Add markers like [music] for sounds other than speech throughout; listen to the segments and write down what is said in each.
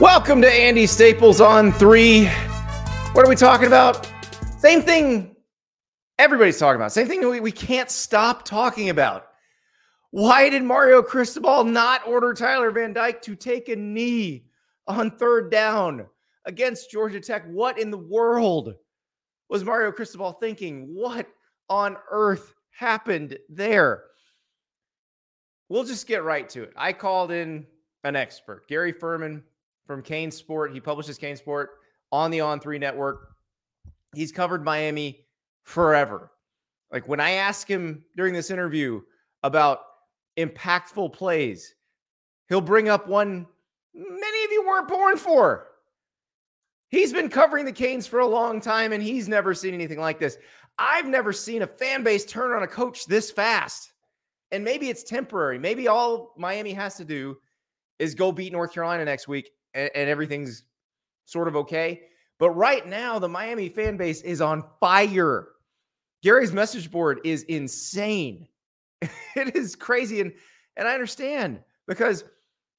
Welcome to Andy Staples on three. What are we talking about? Same thing everybody's talking about. Same thing we, we can't stop talking about. Why did Mario Cristobal not order Tyler Van Dyke to take a knee on third down against Georgia Tech? What in the world was Mario Cristobal thinking? What on earth happened there? We'll just get right to it. I called in an expert, Gary Ferman from CaneSport. He publishes CaneSport on the On3 network. He's covered Miami forever. Like when I ask him during this interview about impactful plays, he'll bring up one many of you weren't born for. He's been covering the Canes for a long time and he's never seen anything like this. I've never seen a fan base turn on a coach this fast. And maybe it's temporary. Maybe all Miami has to do is go beat North Carolina next week and, and everything's sort of okay. But right now, the Miami fan base is on fire. Gary's message board is insane. [laughs] it is crazy. And and I understand because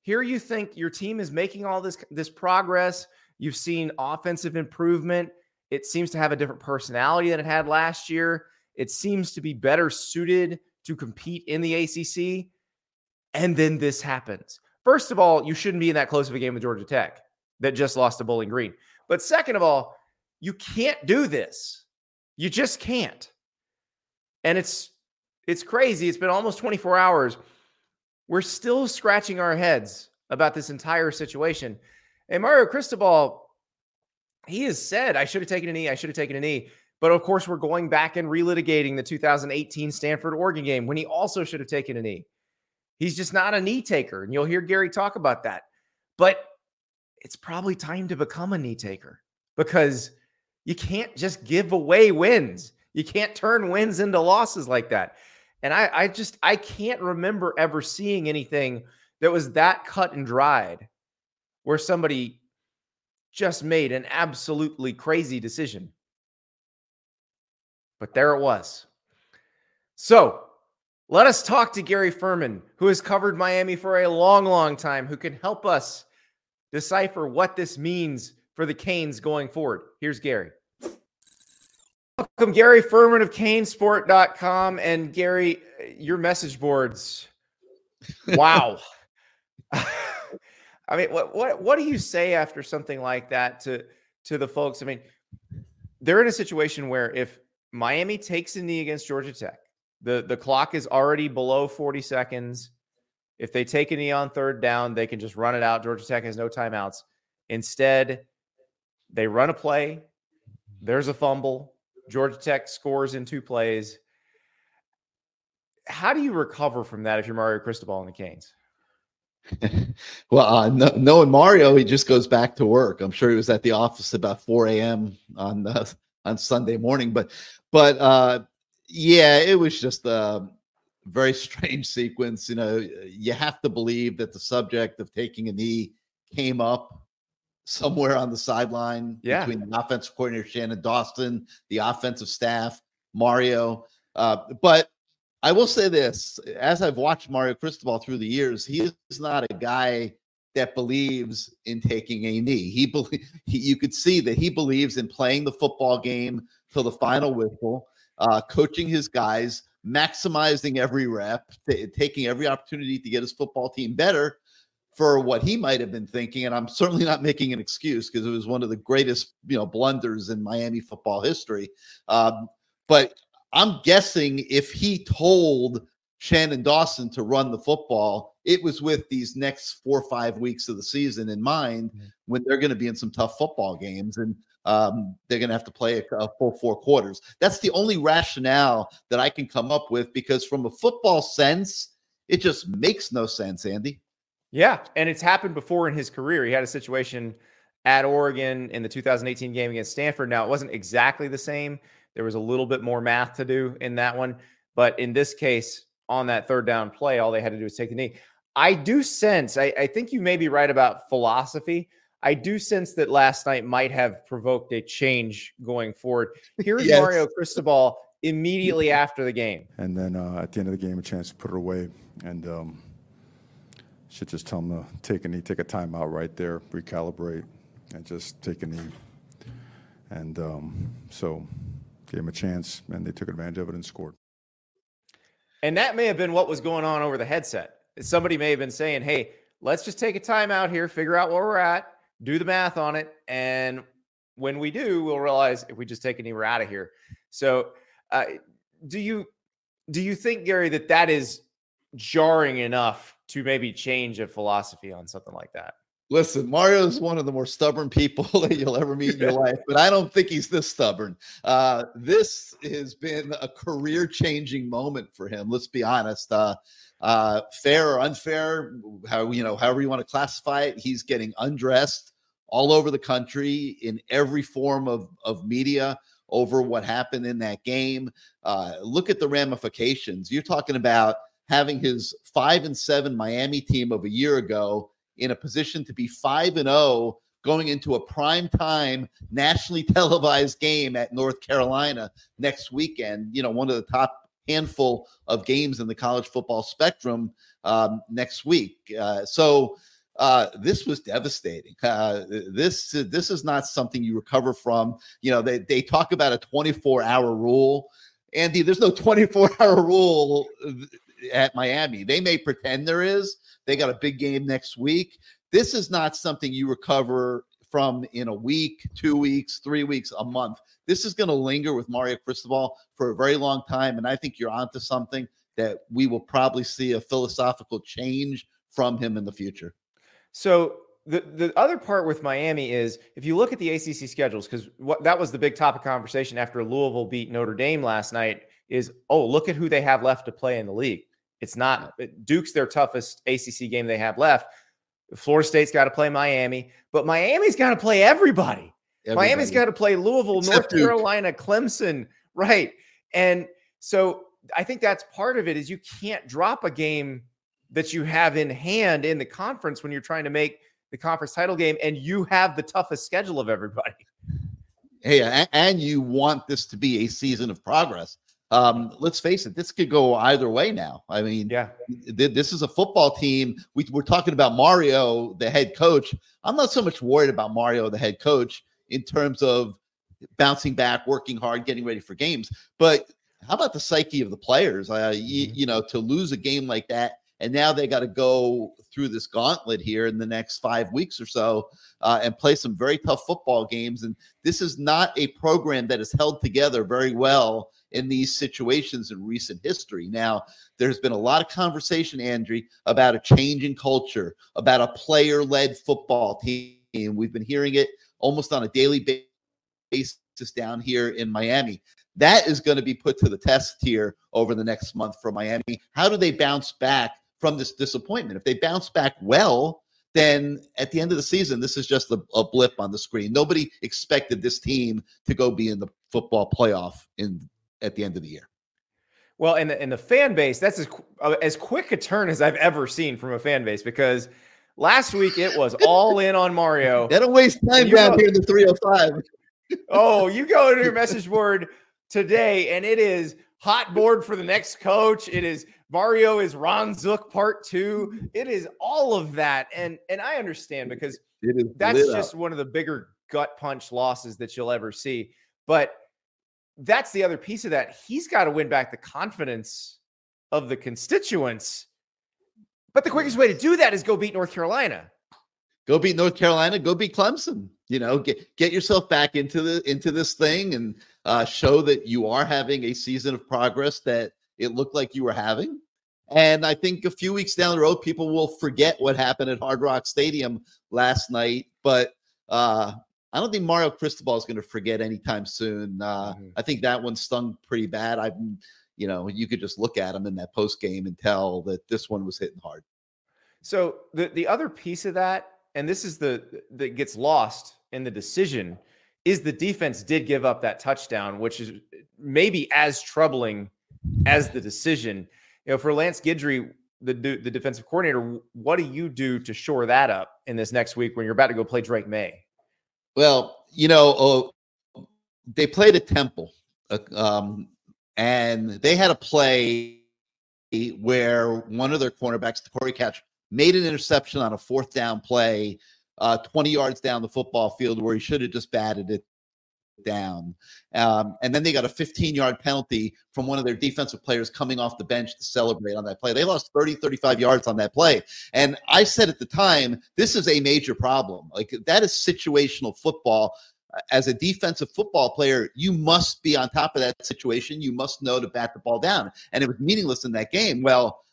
here you think your team is making all this this progress. You've seen offensive improvement. It seems to have a different personality than it had last year. It seems to be better suited to compete in the ACC. And then this happens. First of all, you shouldn't be in that close of a game with Georgia Tech that just lost to Bowling Green. But second of all, you can't do this. You just can't. And it's it's crazy. It's been almost 24 hours. We're still scratching our heads about this entire situation. And Mario Cristobal, he has said, I should have taken a knee. I should have taken a knee. But of course, we're going back and relitigating the 2018 Stanford Oregon game when he also should have taken a knee. He's just not a knee taker. And you'll hear Gary talk about that. But it's probably time to become a knee taker because you can't just give away wins. You can't turn wins into losses like that. And I, I just I can't remember ever seeing anything that was that cut and dried where somebody just made an absolutely crazy decision. But there it was. So let us talk to Gary Ferman, who has covered Miami for a long, long time, who can help us decipher what this means for the Canes going forward. Here's Gary. Welcome, Gary Ferman of Canesport.com. And Gary, uh, your message boards. [laughs] Wow. [laughs] I mean, what what what do you say after something like that to to the folks? I mean, they're in a situation where if Miami takes a knee against Georgia Tech, the the clock is already below 40 seconds. If they take a knee on third down, they can just run it out. Georgia Tech has no timeouts. Instead, they run a play. There's a fumble. Georgia Tech scores in two plays. How do you recover from that if you're Mario Cristobal and the Canes? [laughs] well, uh, no, knowing Mario, he just goes back to work. I'm sure he was at the office about 4 a.m. on uh, [laughs] on Sunday morning, but but uh, yeah, it was just a very [laughs] strange sequence. You know, you have to believe that the subject of taking a knee came up somewhere on the sideline yeah. between the offensive coordinator Shannon Dawson, the offensive staff, Mario. Uh, but I will say this: as I've watched Mario Cristobal through the years, he is not a guy that believes in taking a knee. He, believe, [laughs] he you could see that he believes in playing the football game till the final whistle uh, coaching his guys, maximizing every rep, t- taking every opportunity to get his football team better for what he might have been thinking. And I'm certainly not making an excuse because it was one of the greatest, you know, blunders in Miami football history. Um, but I'm guessing if he told Shannon Dawson to run the football, it was with these next four or five weeks of the season in mind mm-hmm. when they're going to be in some tough football games. And um, they're going to have to play a, a, full four quarters. That's the only rationale that I can come up with because, from a football sense, it just makes no sense, Andy. Yeah, and it's happened before in his career. He had a situation at Oregon in the 2018 game against Stanford. Now, it wasn't exactly the same. There was a little bit more math to do in that one, but in this case, on that third down play, all they had to do was take the knee. I do sense, I, I think you may be right about philosophy. I do sense that last night might have provoked a change going forward. [laughs] Here's yes. Mario Cristobal immediately after the game. And then uh, at the end of the game, a chance to put it away. And um, should just tell him to take a knee, take a timeout right there, recalibrate, and just take a knee. And um, so gave him a chance, and they took advantage of it and scored. And that may have been what was going on over the headset. Somebody may have been saying, hey, let's just take a timeout here, figure out where we're at, do the math on it. And when we do, we'll realize if we just take a knee, we're out of here. So, uh, do you do you think, Gary, that that is jarring enough to maybe change a philosophy on something like that? Listen, Mario is one of the more stubborn people [laughs] that you'll ever meet in your life, but I don't think he's this stubborn. Uh, this has been a career changing moment for him. Let's be honest. Uh, uh, fair or unfair, how you know, however you want to classify it, he's getting undressed all over the country in every form of of media over what happened in that game. Uh, look at the ramifications. You're talking about having his five and seven Miami team of a year ago in a position to be five and zero oh going into a prime time nationally [laughs] televised game at North Carolina next weekend. You know, one of the top handful of games in the college football spectrum um, next week. Uh, so uh, this was devastating. Uh, this this is not something you recover from. You know, they they talk about a 24 hour rule. Andy, there's no [laughs] 24 hour rule at Miami. They may pretend there is. They got a big game next week. This is not something you recover from in a week, two weeks, three weeks, a month. This is going to linger with Mario Cristobal for a very long time. And I think you're onto something that we will probably see a philosophical change from him in the future. So the the other part with Miami is if you look at the ACC schedules, because what that was the big topic conversation after Louisville beat Notre Dame last night is oh look at who they have left to play in the league. It's not eh, Duke's their toughest ACC game they have left. Florida State's got to play Miami, but Miami's got to play everybody. everybody. Miami's got to play Louisville, Except North Duke. Carolina, Clemson, right? And so I think that's part of it is you can't drop a game that you have in hand in the conference when you're trying to make the conference title game and you have the toughest schedule of everybody. Hey, and you want this to be a season of progress. Um, let's face it, this could go either way now. I mean, yeah, th- this is a football team. We, we're talking about Mario, the head coach. I'm not so much worried about Mario, the head coach, in terms of bouncing back, working hard, getting ready for games. But how about the psyche of the players? Uh, mm-hmm. you, you know, to lose a game like that and now they got to go through this gauntlet here in the next five weeks or so uh, and play some very tough football games. And this is not a program that is held together very well in these situations in recent history. Now, there's been a lot of conversation, Andrew, about a change in culture, about a player led football team. We've been hearing it almost on a daily basis down here in Miami. That is going to be put to the test here over the next month for Miami. How do they bounce back from this disappointment. If they bounce back well, then at the end of the season, this is just a, a, blip on the screen. Nobody expected this team to go be in the football playoff in at the end of the year. Well, and the, and the fan base, that's as, uh, as quick a turn as I've ever seen from a fan base because last week it was all in on Mario. They don't waste time down go, here in the 305. oh, you go to your [laughs] message board today and it is hot board for the next coach. It is Mario is Ron Zook part two. It is all of that. And and I understand because that's just up. one of the bigger gut punch losses that you'll ever see. But that's the other piece of that. He's got to win back the confidence of the constituents. But the quickest way to do that is go beat North Carolina. Go beat North Carolina. Go beat Clemson. You know, get get yourself back into the into this thing and uh, show that you are having a season of progress that it looked like you were having. And I think a few weeks down the road, people will forget what happened at Hard Rock Stadium last night. But uh, I don't think Mario Cristobal is going to forget anytime soon. Uh, mm-hmm. I think that one stung pretty bad. I, you know, you could just look at him in that post game and tell that this one was hitting hard. So the the other piece of that, and this is the that gets lost in the decision, is the defense did give up that touchdown, which is maybe as troubling as the decision. You know, for Lance Guidry, the the defensive coordinator, what do you do to shore that up in this next week when you're about to go play Drake Maye? Well, you know, uh, they played at Temple, uh, um, and they had a play where one of their cornerbacks, Te'Cory Couch, made an interception on a fourth down play, uh, 20 yards down the football field where he should have just batted it down. Um, and then they got a 15 yard penalty from one of their defensive players coming off the bench to celebrate on that play. They lost 30, 35 yards on that play. And I said at the time, this is a major problem. Like that is situational football. As a defensive football player, you must be on top of that situation. You must know to bat the ball down. And it was meaningless in that game. Well,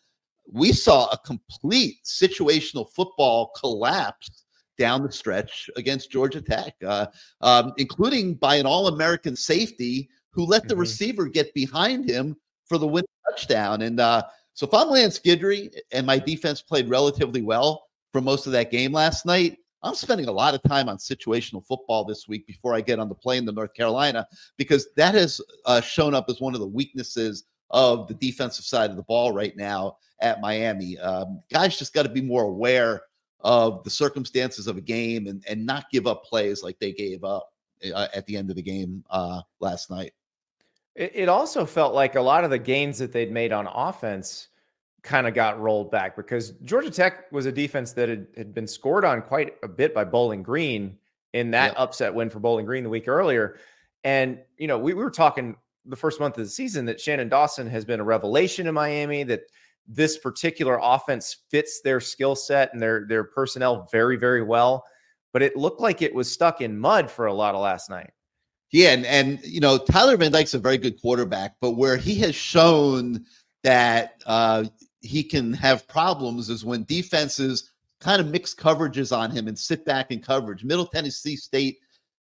we saw a complete situational football collapse down the stretch against Georgia Tech, uh, um, including by an All American safety who let the mm-hmm. receiver get behind him for the win touchdown. And uh, so, if I'm Lance Guidry and my defense played relatively well for most of that game last night, I'm spending a lot of time on situational football this week before I get on the plane to North Carolina because that has uh, shown up as one of the weaknesses of the defensive side of the ball right now at Miami. Um, guys just got to be more aware of the circumstances of a game and, and not give up plays like they gave up uh, at the end of the game uh, last night. It, it also felt like a lot of the gains that they'd made on offense kind of got rolled back because Georgia Tech was a defense that had, had been scored on quite a bit by Bowling Green in that yep. upset win for Bowling Green the week earlier. And, you know, we, we were talking the first month of the season that Shannon Dawson has been a revelation in Miami, that this particular offense fits their skill set and their their personnel very, very well. But it looked like it was stuck in mud for a lot of last night. Yeah, and and you know, Tyler Van Dyke's a very good quarterback, but where he has shown that uh, he can have problems is when defenses kind of mix coverages on him and sit back in coverage. Middle Tennessee State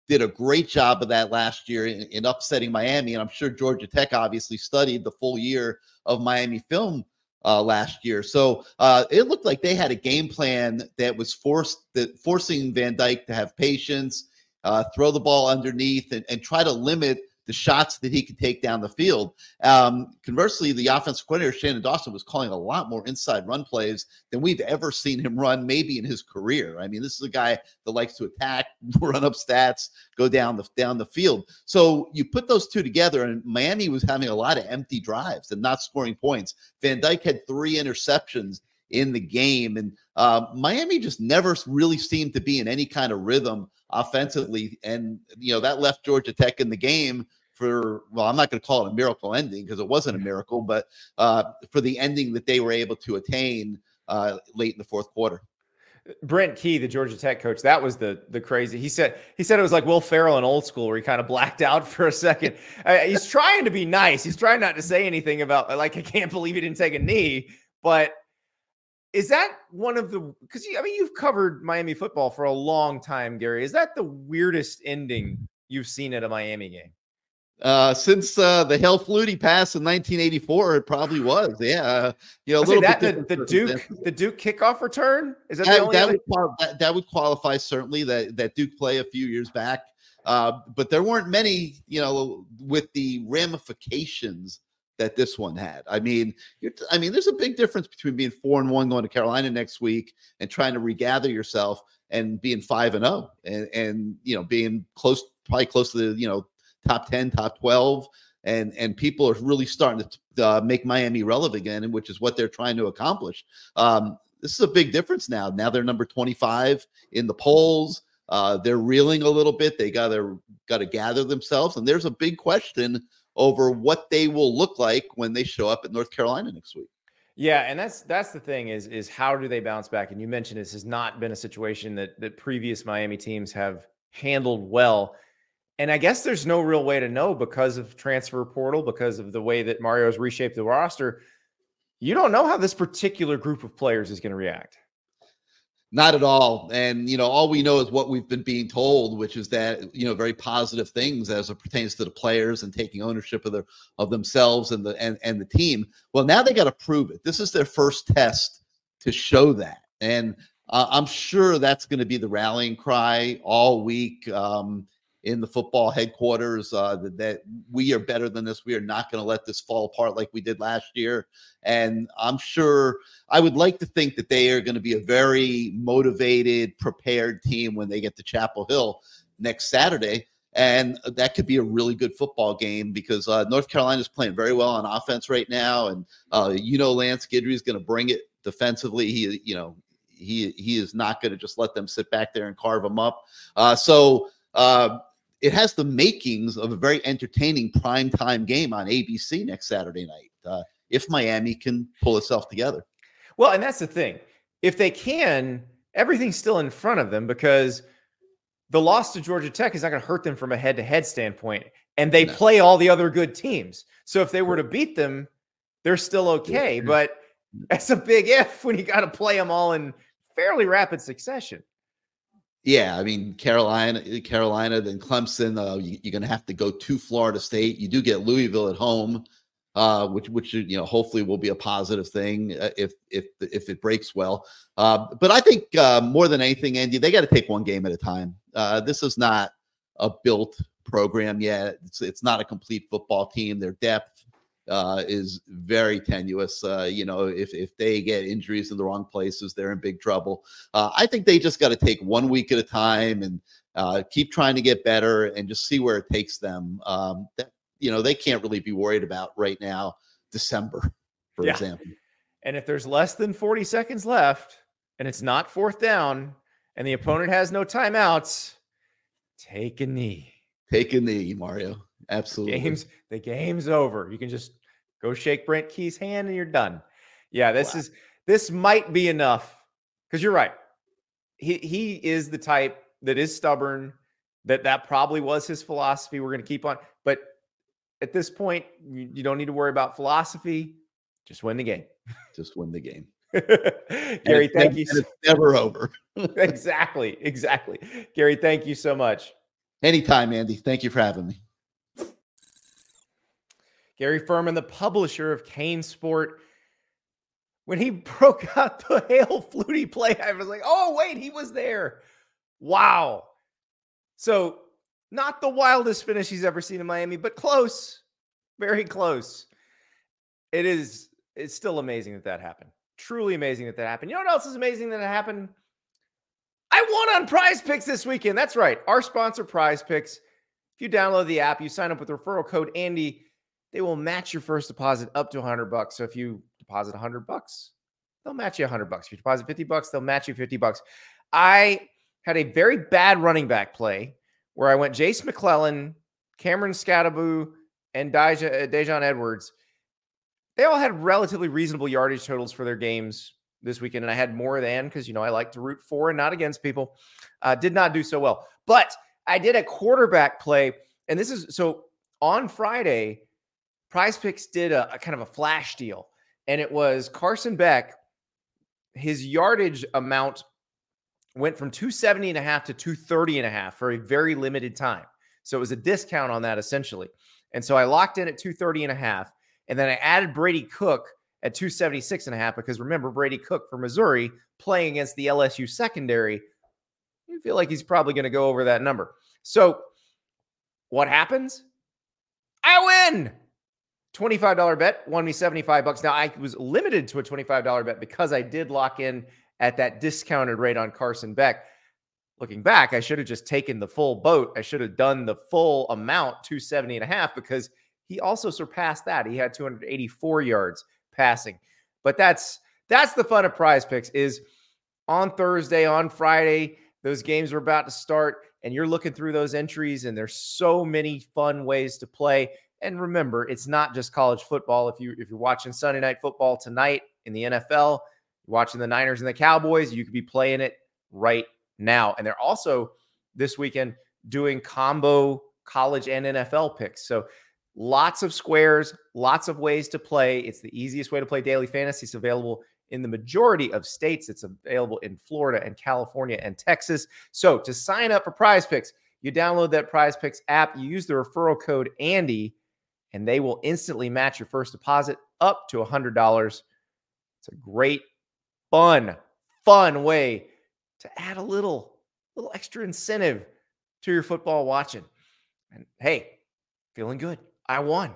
did a great job of that last year in, in, upsetting Miami. And I'm sure Georgia Tech obviously studied the full year of Miami film uh, last year. So uh, it looked like they had a game plan that was forced that forcing Van Dyke to have patience, uh, throw the ball underneath, and, and try to limit the shots that he could take down the field. Um, conversely, the offensive coordinator, Shannon Dawson, was calling a lot more inside run plays than we've ever seen him run, maybe in his career. I mean, this is a guy that likes to attack, [laughs] run up stats, go down the down the field. So you put those two together, and Miami was having a lot of empty drives and not scoring points. Van Dyke had three interceptions in the game. And uh, Miami just never really seemed to be in any kind of rhythm offensively. And, you know, that left Georgia Tech in the game for well, I'm not going to call it a miracle ending because it wasn't a miracle, but uh, for the ending that they were able to attain uh, late in the fourth quarter. Brent Key, the Georgia Tech coach, that was the the crazy. He said he said it was like Will Ferrell in Old School, where he kind of blacked out for a second. uh, he's trying to be nice. He's trying not to say anything about like I can't believe he didn't take a knee. But is that one of the because I mean you've covered Miami football for a long time, Gary? Is that the weirdest ending you've seen at a Miami game? Uh, since uh, the Hail Flutie pass in 1984, it probably [sighs] was. Yeah, you know, a little that, bit. The, the Duke, the Duke kickoff return is that that, that would that, that, would qualify certainly that that Duke play a few years back. Uh, but there weren't many, you know, with the ramifications that this one had. I mean, I mean, there's a big difference between being four and one going to Carolina next week and trying to regather yourself and being five and zero oh and and you know being close, probably close to the you know top 10, top 12. And, and people are really starting to uh, make Miami relevant again, which is what they're trying to accomplish. Um, this is a big difference now. Now they're number 25 in the polls. Uh, they're reeling a little bit. They got to got to gather themselves, and there's a big question over what they will look like when they show up at North Carolina next week. Yeah, and that's that's the thing is is how do they bounce back? And you mentioned this has not been a situation that that previous Miami teams have handled well. And I guess there's no real way to know because of transfer portal, because of the way that Mario's reshaped the roster. You don't know how this particular group of players is going to react. Not at all. And, you know, all we know is what we've been being told, which is that, you know, very positive things as it pertains to the players and taking ownership of their of themselves and the and, and the team. Well, now they got to prove it. This is their first test to show that. And uh, I'm sure that's going to be the rallying cry all week um, in the football headquarters uh, that, that, we are better than this. We are not going to let this fall apart like we did last year. And I'm sure I would like to think that they are going to be a very motivated, prepared team when they get to Chapel Hill next Saturday. And that could be a really good football game because uh, North Carolina is playing very well on offense right now. And uh, you know, Lance Guidry is going to bring it defensively. He, you know, he he is not going to just let them sit back there and carve them up. Uh, so uh, it has the makings of a very entertaining prime time game on ABC next Saturday night. Uh, if Miami can pull itself together. Well, and that's the thing. If they can, everything's still in front of them because the loss to Georgia Tech is not going to hurt them from a head-to-head standpoint, and they no. play all the other good teams. So if they were to beat them, they're still okay. But that's a big if when you got to play them all in fairly rapid succession. Yeah, I mean Carolina, Carolina, then Clemson. Uh, you, are going to have to go to Florida State. You do get Louisville at home, uh, which which you know hopefully will be a positive thing uh, if if if it breaks well. Uh, but I think uh, more than anything, Andy, they got to take one game at a time. This is not a built program yet. It's it's not a complete football team. Their depth uh, is very tenuous. Uh, you know, if if they get injuries in the wrong places, they're in big trouble. Uh, I think they just got to take one week at a time and uh, keep trying to get better and just see where it takes them. Um, that you know, they can't really be worried about right now, December, for yeah. example. And if there's less than 40 seconds left and it's not fourth down and the opponent has no timeouts, take a knee. Take a knee, Mario. Absolutely. Games [laughs] the game's over. You can just go shake Brent Key's hand and you're done. Yeah, this wow. is this might be enough because you're right. He he is the type that is stubborn. That that probably was his philosophy. We're going to keep on, but at this point, you, you don't need to worry about philosophy. Just win the game. Just win the game. [laughs] Gary, thank you. it's never over. [laughs] exactly. Exactly. Gary, thank you so much. Anytime, Andy. Thank you for having me. Gary Ferman, the publisher of CaneSport, when he [laughs] broke out the hail flutie play, I was like, oh, wait, he was there. Wow. So, not the wildest finish he's ever seen in Miami, but close, very close. It is, it's still amazing that that happened. Truly amazing that that happened. You know what else is amazing that it happened? I won on PrizePicks this weekend. That's right. Our sponsor, PrizePicks. If you download the app, you sign up with referral code Andy they will match your first deposit up to 100 bucks. So if you deposit 100 bucks, they'll match you 100 bucks. If you deposit 50 bucks, they'll match you 50 bucks. I had a very bad running back play where I went Jase McClellan, Cameron Skattebo, and Deja, uh, Edwards. They all had relatively reasonable yardage totals for their games this weekend, and I had more than because you know I like to root for and not against people. Uh, did not do so well, but I did a quarterback play, and this is so on Friday. PrizePicks did a, a kind of a flash deal, and it was Carson Beck. His yardage amount went from 270 and a half to 230 and a half for a very limited time. So it was a discount on that essentially. And so I locked in at 230 and a half. And then I added Brady Cook at 276 and a half because remember, Brady Cook for Missouri playing against the LSU secondary. You feel like he's probably going to go over that number. So what happens? I win. $25 bet won me 75 bucks. Now I was limited to a $25 bet because I did lock in at that discounted rate on Carson Beck. Looking back, I should have just taken the full boat. I should have done the full amount, 270 and a half, because he also surpassed that. He had 284 yards passing. But that's that's the fun of PrizePicks is on Thursday, on Friday, those games are about to start, and you're looking through those entries, and there's so many fun ways to play. And remember, it's not just college football. If you if you're watching Sunday night football tonight in the NFL, watching the Niners and the Cowboys, you could be playing it right now. And they're also this weekend doing combo college and NFL picks. So lots of squares, lots of ways to play. It's the easiest way to play daily fantasy. It's available in the majority of states. It's available in Florida and California and Texas. So to sign up for PrizePicks, you download that PrizePicks app. You use the referral code Andy and they will instantly match your first deposit up to $100. It's a great, fun, fun way to add a little, little extra incentive to your football watching. And hey, feeling good. I won.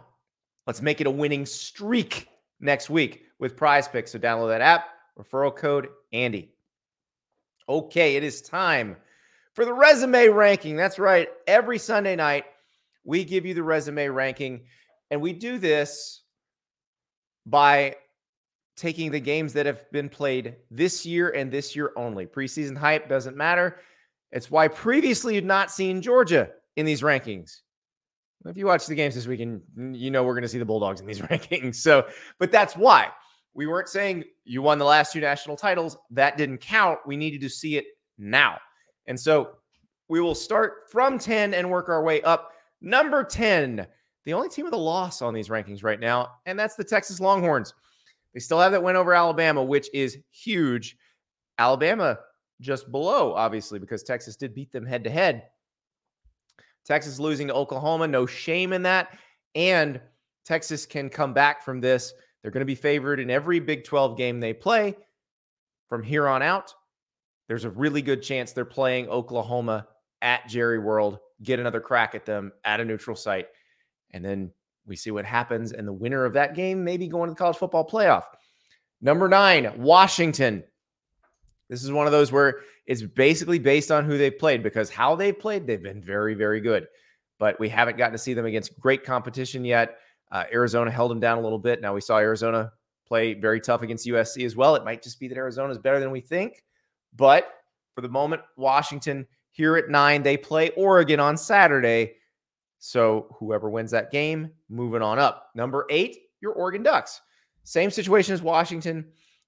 Let's make it a winning streak next week with PrizePicks. So download that app, referral code Andy. Okay, it is time for the resume ranking. That's right. Every Sunday night, we give you the resume ranking, and we do this by taking the games that have been played this year and this year only. Preseason hype doesn't matter. It's why previously you'd not seen Georgia in these rankings. If you watch the games this weekend, you know we're going to see the Bulldogs in these [laughs] rankings. So, but that's why we weren't saying you won the last two national titles. That didn't count. We needed to see it now. And so we will start from 10 and work our way up. Number 10, the only team with a loss on these rankings right now, and that's the Texas Longhorns. They still have that win over Alabama, which is huge. Alabama just below, obviously, because Texas did beat them head to head. Texas losing to Oklahoma, no shame in that. And Texas can come back from this. They're going to be favored in every Big 12 game they play from here on out. There's a really good chance they're playing Oklahoma at Jerry World, get another crack at them at a neutral site. And then we see what happens. And the winner of that game maybe going to the college football playoff. Number nine, Washington. This is one of those where it's basically based on who they played because how they played, they've been very, very good. But we haven't gotten to see them against great competition yet. Uh, Arizona held them down a little bit. Now we saw Arizona play very tough against USC as well. It might just be that Arizona is better than we think. But for the moment, Washington here at nine, they play Oregon on Saturday. So whoever wins that game, moving on up. Number eight, your Oregon Ducks. Same situation as Washington.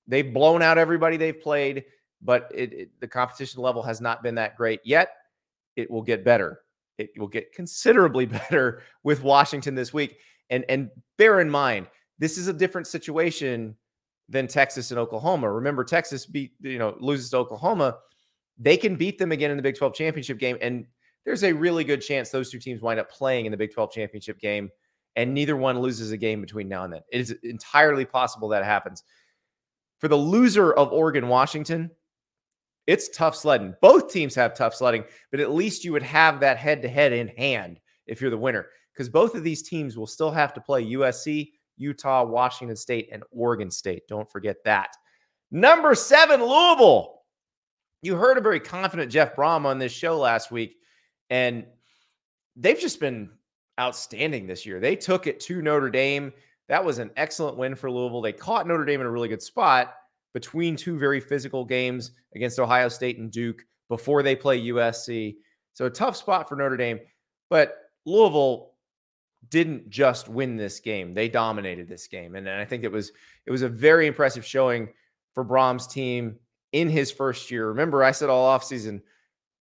They've blown out everybody they've played, but it, it, the competition level has not been that great yet. It will get better. It will get considerably [laughs] better with Washington this week. And and bear in mind, this is a different situation than Texas and Oklahoma. Remember, Texas beat you know loses to Oklahoma. They can beat them again in the Big 12 championship game, and there's a really good chance those two teams wind up playing in the Big 12 championship game and neither one loses a game between now and then. It is entirely possible that happens. For the loser of Oregon Washington, it's tough sledding. Both teams have tough sledding, but at least you would have that head to head in hand if you're the winner because both of these teams will still have to play USC, Utah, Washington State, and Oregon State. Don't forget that. Number seven, Louisville. You heard a very confident Jeff Brohm on this show last week and they've just been outstanding this year. They took it to Notre Dame. That was an excellent win for Louisville. They caught Notre Dame in a really good spot between two very physical games against Ohio State and Duke before they play USC. So a tough spot for Notre Dame, but Louisville didn't just win this game. They dominated this game. And I think it was it was a very impressive showing for Brohm's team in his first year. Remember, I said all offseason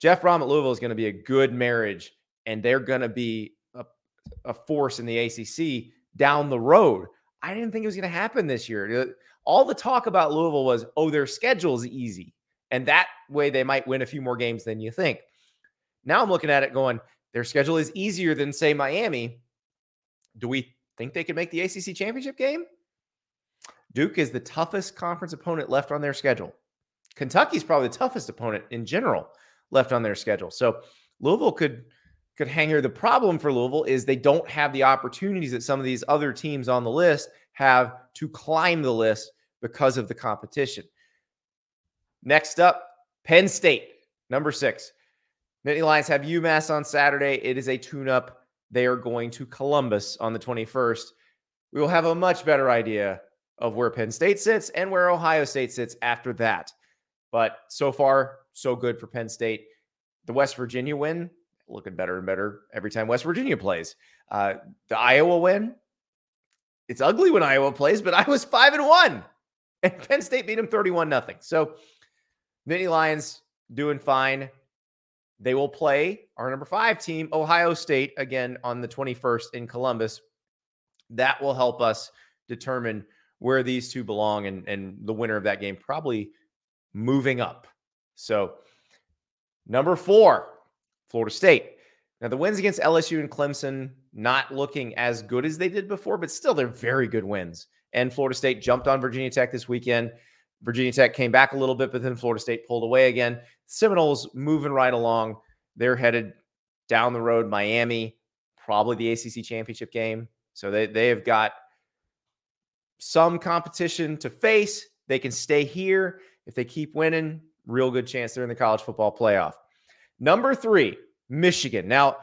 Jeff Brohm at Louisville is going to be a good marriage, and they're going to be a, a force in the ACC down the road. I didn't think it was going to happen this year. All the talk about Louisville was, oh, their schedule is easy. And that way they might win a few more games than you think. Now I'm looking at it going, their schedule is easier than, say, Miami. Do we think they could make the ACC championship game? Duke is the toughest conference opponent left on their schedule. Kentucky's probably the toughest opponent in general left on their schedule. So Louisville could could hang here. The problem for Louisville is they don't have the opportunities that some of these other teams on the list have to climb the list because of the competition. Next up, Penn State, number six. Nittany Lions have UMass on Saturday. It is a tune-up. They are going to Columbus on the 21st. We will have a much better idea of where Penn State sits and where Ohio State sits after that. But so far, so good for Penn State. The West Virginia win, looking better and better every time West Virginia plays. Uh, the Iowa win, it's ugly when Iowa plays, but [laughs] I was five and one, and Penn State beat them thirty-one nothing. So, Nittany Lions doing fine. They will play our number five team, Ohio State, again on the twenty-first in Columbus. That will help us determine where these two belong, and and the winner of that game probably moving up. So, number four, Florida State. Now, the wins against LSU and Clemson not looking as good as they did before, but still, they're very good wins. And Florida State jumped on Virginia Tech this weekend. Virginia Tech came back a little bit, but then Florida State pulled away again. Seminoles moving right along. They're headed down the road. Miami, probably the ACC championship game. So they, they have got some competition to face. They can stay here. If they keep winning, real good chance they're in the college football playoff. Number three, Michigan. Now,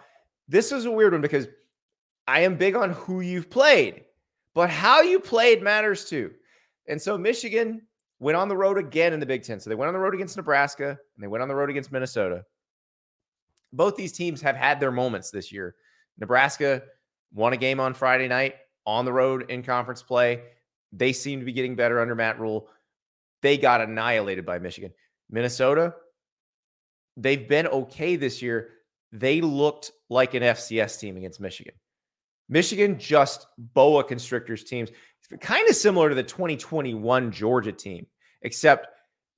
this is a weird one because I am big on who you've played, but how you played matters too. And so Michigan went on the road again in the Big Ten. So they went on the road against Nebraska and they went on the road against Minnesota. Both these teams have had their moments this year. Nebraska won a game on Friday night on the road in conference play. They seem to be getting better under Matt Rhule. They got annihilated by Michigan. Minnesota, they've been okay this year. They looked like an FCS team against Michigan. Michigan just boa constrictors teams, kind of similar to the 2021 Georgia team, except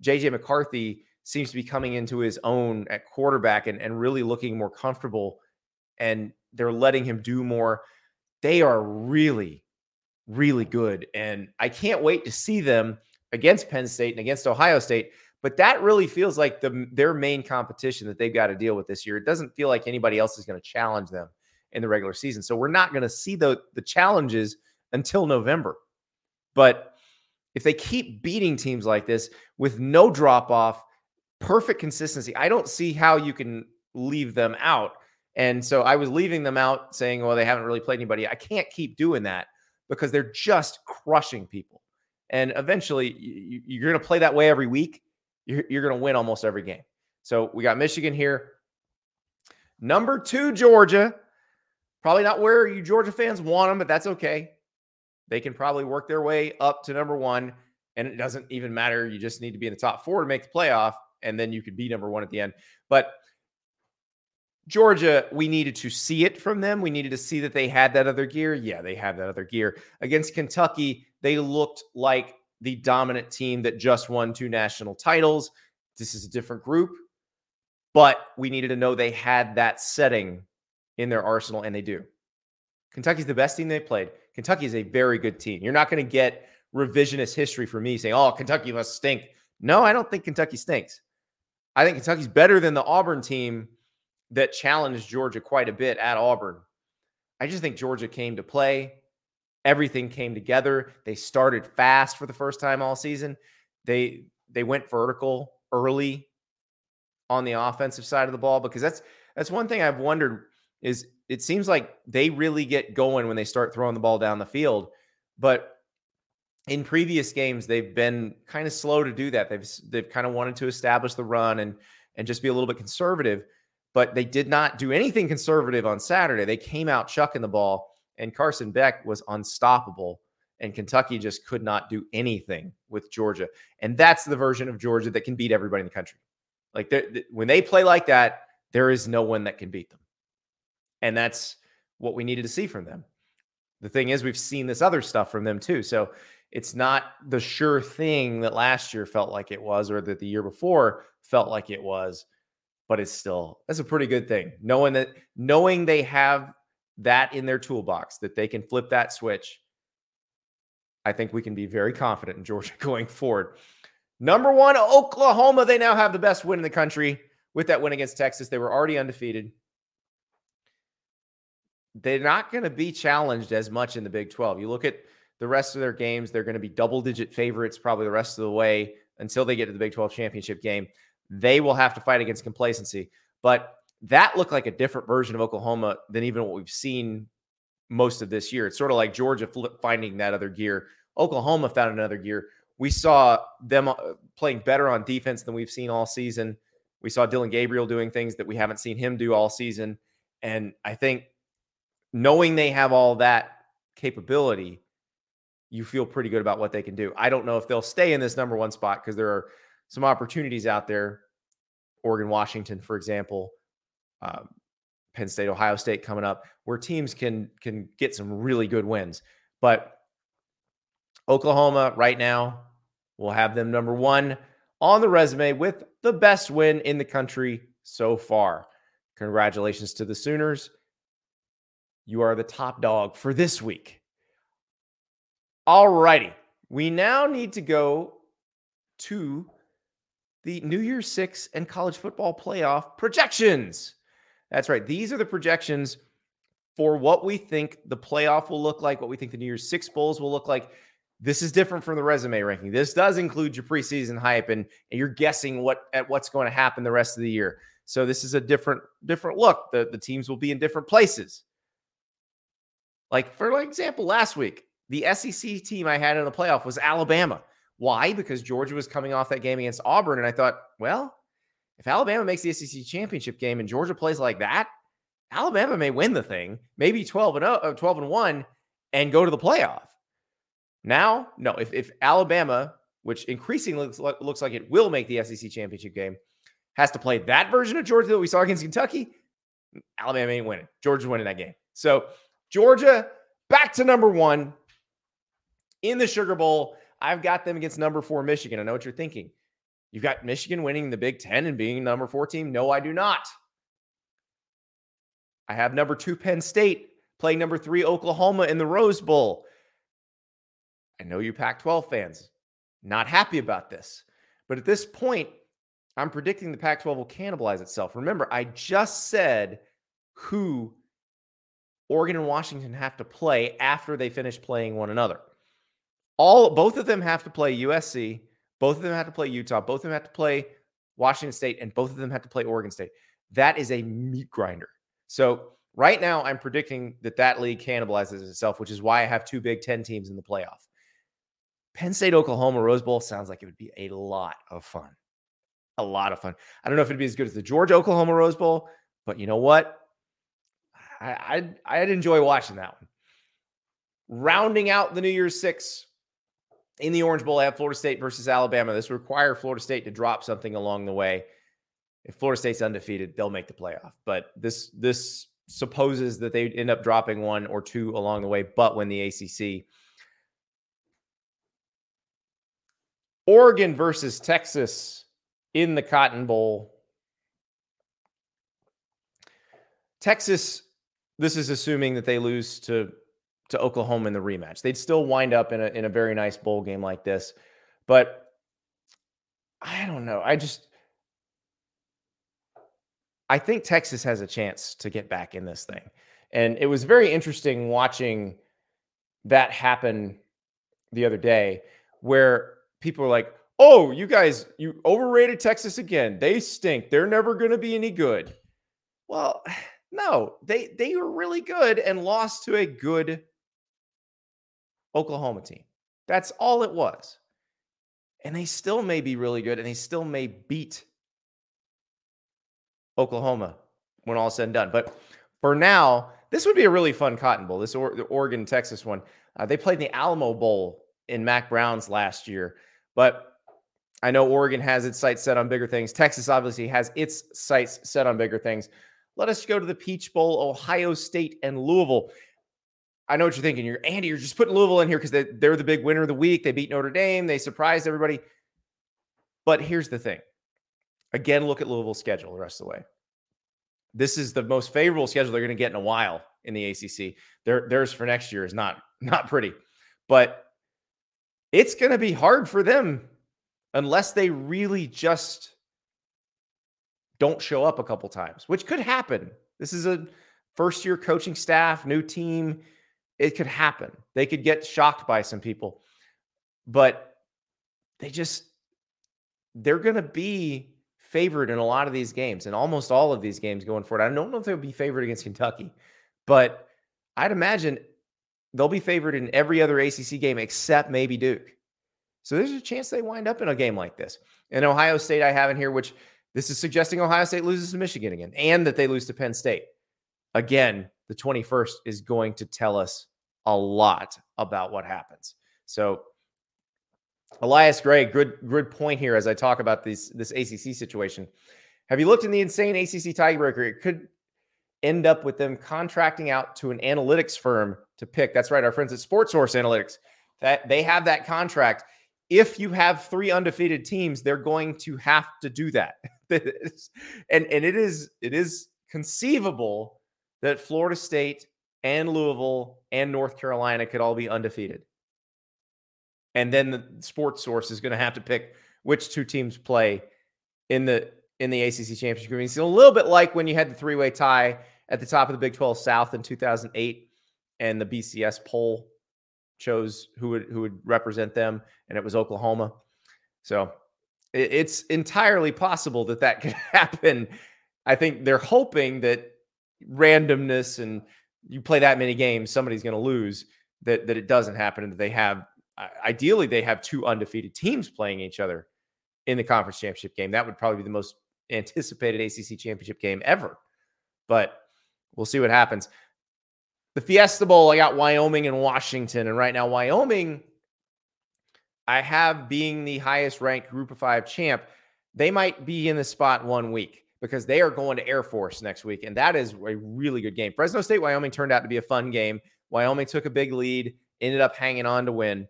JJ McCarthy seems to be coming into his own at quarterback and, and really looking more comfortable. And they're letting him do more. They are really, really good. And I can't wait to see them against Penn State and against Ohio State. But that really feels like the their main competition that they've got to deal with this year. It doesn't feel like anybody else is going to challenge them in the regular season. So we're not going to see the the challenges until November. But if they keep beating teams like this with no drop off, perfect consistency, I don't see how you can leave them out. And so I was leaving them out saying, well, they haven't really played anybody. I can't keep doing that because they're just crushing people. And eventually, you're going to play that way every week. You're, you're going to win almost every game. So we got Michigan here. Number two, Georgia. Probably not where you Georgia fans want them, but that's okay. They can probably work their way up to number one, and it doesn't even matter. You just need to be in the top four to make the playoff, and then you could be number one at the end. But Georgia, we needed to see it from them. We needed to see that they had that other gear. Yeah, they have that other gear. Against Kentucky, they looked like the dominant team that just won two national titles. This is a different group, but we needed to know they had that setting in their arsenal, and they do. Kentucky's the best team they played. Kentucky is a very good team. You're not going to get revisionist history for me saying, oh, Kentucky must stink. No, I don't think Kentucky stinks. I think Kentucky's better than the Auburn team that challenged Georgia quite a bit at Auburn. I just think Georgia came to play. Everything came together. They started fast for the first time all season. They they went vertical early on the offensive side of the ball because that's that's one thing I've wondered is it seems like they really get going when they start throwing the ball down the field. But in previous games, they've been kind of slow to do that. They've they've kind of wanted to establish the run and and just be a little bit conservative. But they did not do anything conservative on Saturday. They came out chucking the ball, and Carson Beck was unstoppable. And Kentucky just could not do anything with Georgia. And that's the version of Georgia that can beat everybody in the country. Like when they play like that, there is no one that can beat them. And that's what we needed to see from them. The thing is, we've seen this other stuff from them too. So it's not the sure thing that last year felt like it was or that the year before felt like it was, but it's still that's a pretty good thing. Knowing that knowing they have that in their toolbox, that they can flip that switch. I think we can be very confident in Georgia [laughs] going forward. Number one, Oklahoma. They now have the best win in the country with that win against Texas. They were already undefeated they're not going to be challenged as much in the Big 12. You look at the rest of their games, they're going to be double digit favorites probably the rest of the way until they get to the Big 12 championship game. They will have to fight against complacency. But that looked like a different version of Oklahoma than even what we've seen most of this year. It's sort of like Georgia finding that other gear. Oklahoma found another gear. We saw them uh, playing better on defense than we've seen all season. We saw Dillon Gabriel doing things that we haven't seen him do all season. And I think knowing they have all that capability, you feel pretty good about what they can do. I don't know if they'll stay in this number one spot because there are some opportunities out there. Oregon, Washington, for example, uh, Penn State, Ohio State coming up, where teams can can get some really good wins. But Oklahoma right now will have them number one on the resume with the best win in the country so far. Congratulations to the Sooners. You are the top dog for this week. All righty. We now need to go to the New Year's Six and college football playoff projections. That's right. These are the projections for what we think the playoff will look like, what we think the New Year's Six Bowls will look like. This is different from the resume ranking. This does include your preseason hype and, and you're guessing what at what's going to happen the rest of the year. So this is a different different look. The the teams will be in different places. Like for example, last week, the SEC team I had in the playoff was Alabama. Why? Because Georgia was coming off that game against Auburn. And I thought, well, if Alabama makes the SEC championship game and Georgia plays like that, Alabama may win the thing, maybe 12 and 0, uh, 12 and 1 and go to the playoff. Now, no, if, if Alabama, which increasingly looks, looks like it will make the SEC championship game, has to play that version of Georgia that we saw against Kentucky, Alabama ain't winning. Georgia's winning that game. So Georgia back to number one in the Sugar Bowl. I've got them against number four Michigan. I know what you're thinking. You've got Michigan winning the Big Ten and being number four team. No, I do not. I have number two Penn State playing number three Oklahoma in the Rose Bowl. I know you Pac 12 fans, not happy about this. But at this point, I'm predicting the Pac 12 will cannibalize itself. Remember, I just said who Oregon and Washington have to play after they finish playing one another. All both of them have to play USC, both of them have to play Utah, both of them have to play Washington State, and both of them have to play Oregon State. That is a meat grinder. So right now, I'm predicting that that league cannibalizes itself, which is why I have two Big Ten teams in the playoff. Penn State, Oklahoma, Rose Bowl sounds like it would be a lot of fun. A lot of fun. I don't know if it'd be as good as the Georgia Oklahoma Rose Bowl, but you know what? I, I'd, I'd enjoy watching that one. Rounding out the New Year's Six in the Orange Bowl, have Florida State versus Alabama. This would require Florida State to drop something along the way. If Florida State's undefeated, they'll make the playoff. But this this supposes that they end up dropping one or two along the way, but win the ACC. Oregon versus Texas in the Cotton Bowl. Texas this is assuming that they lose to to Oklahoma in the rematch. They'd still wind up in a in a very nice bowl game like this. But I don't know. I just I think Texas has a chance to get back in this thing. And it was very interesting watching that happen the other day where people were like, "Oh, you guys, you overrated Texas again. They stink. They're never going to be any good." Well, [sighs] no, they they were really good and lost to a good Oklahoma team. That's all it was. And they still may be really good and they still may beat Oklahoma when all is said and done. But for now, this would be a really fun Cotton Bowl. This or, Oregon Texas one. Uh, they played in the Alamo Bowl in Mack Brown's last year, but I know Oregon has its sights set on bigger things. Texas obviously has its sights set on bigger things. Let us go to the Peach Bowl, Ohio State and Louisville. I know what you're thinking. You're Andy, you're just putting Louisville in here because they, they're the big winner of the week. They beat Notre Dame, they surprised everybody. But here's the thing. Again, look at Louisville's schedule the rest of the way. This is the most favorable schedule they're going to get in a while in the ACC. Their, theirs for next year is not [laughs] not pretty, but it's going to be hard for them unless they really just don't show up a couple times, which could happen. This is a first year coaching staff, new team. It could happen. They could get shocked by some people, but they just, they're going to be favored in a lot of these games and almost all of these games going forward. I don't know if they'll be favored against Kentucky, but I'd imagine they'll be favored in every other ACC game except maybe Duke. So there's a chance they wind up in a game like this. And Ohio State, I have in here, which this is suggesting Ohio State loses to Michigan again and that they lose to Penn State. Again, the 21st is going to tell us a lot about what happens. So, Elias Gray, good good point here as I talk about this this ACC situation. Have you looked in the insane ACC tiebreaker? It could end up with them contracting out to an analytics firm to pick. That's right, our friends at SportSource Analytics. That they have that contract. If you have three undefeated teams, they're going to have to do that. [laughs] and and it is it is conceivable that Florida State and Louisville and North Carolina could all be undefeated. And then the sports source is going to have to pick which two teams play in the in the ACC championship. It's a little bit like when you had the three way tie at the top of the Big 12 South in 2008, and the BCS poll chose who would who would represent them, and it was Oklahoma. So it, it's entirely possible that that could [laughs] happen. I think they're hoping that randomness and you play that many games, somebody's going to lose. That that it doesn't happen, and that they have ideally they have two undefeated teams playing each other in the conference championship game. That would probably be the most [laughs] anticipated ACC championship game ever. But we'll see what happens. The Fiesta Bowl, I got Wyoming and Washington. And right now, Wyoming, I have being the highest ranked group of five champ. They might be in the spot one week because they are going to Air Force next week. And that is a really good game. Fresno State, Wyoming turned out to be a fun game. Wyoming took a big lead, ended up hanging on to win.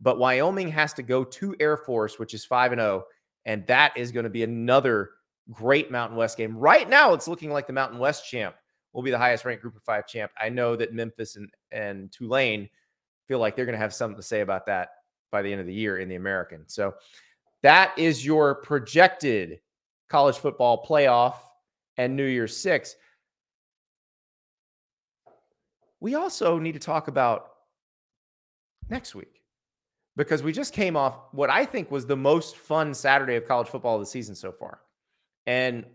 But Wyoming has to go to Air Force, which is 5 and 0. And that is going to be another great Mountain West game. Right now, it's looking like the Mountain West champ will be the highest ranked group of five champ. I know that Memphis and, and Tulane feel like they're going to have something to say about that by the end of the year in the American. So that is your projected college football playoff and New Year's Six. We also need to talk about next week because we just came off what I think was the most fun Saturday of college football of the season so far. And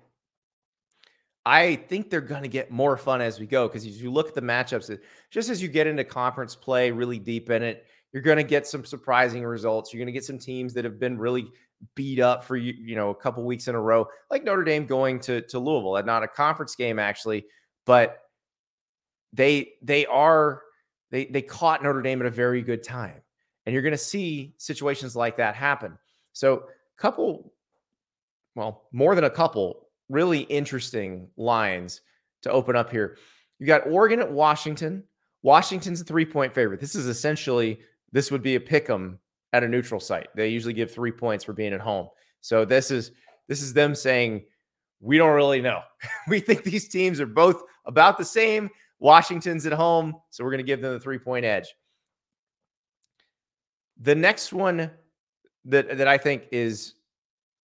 I think they're going to get more fun as we go because as you look at the matchups, just as you get into conference play really deep in it, you're going to get some surprising results. You're going to get some teams that have been really beat up for you, you know, a couple weeks in a row, like Notre Dame going to to Louisville. Not a conference game actually, but they they are they they caught Notre Dame at a very good time, and you're going to see situations like that happen. So, couple well, more than a couple really interesting lines to open up here. You got Oregon at Washington. Washington's a three point favorite. This is essentially this would be a pick 'em at a neutral site. They usually give three points for being at home. So this is this is them saying we don't really know. [laughs] we think these teams are both about the same. Washington's at home, so we're going to give them the three point edge. The next one that that I think is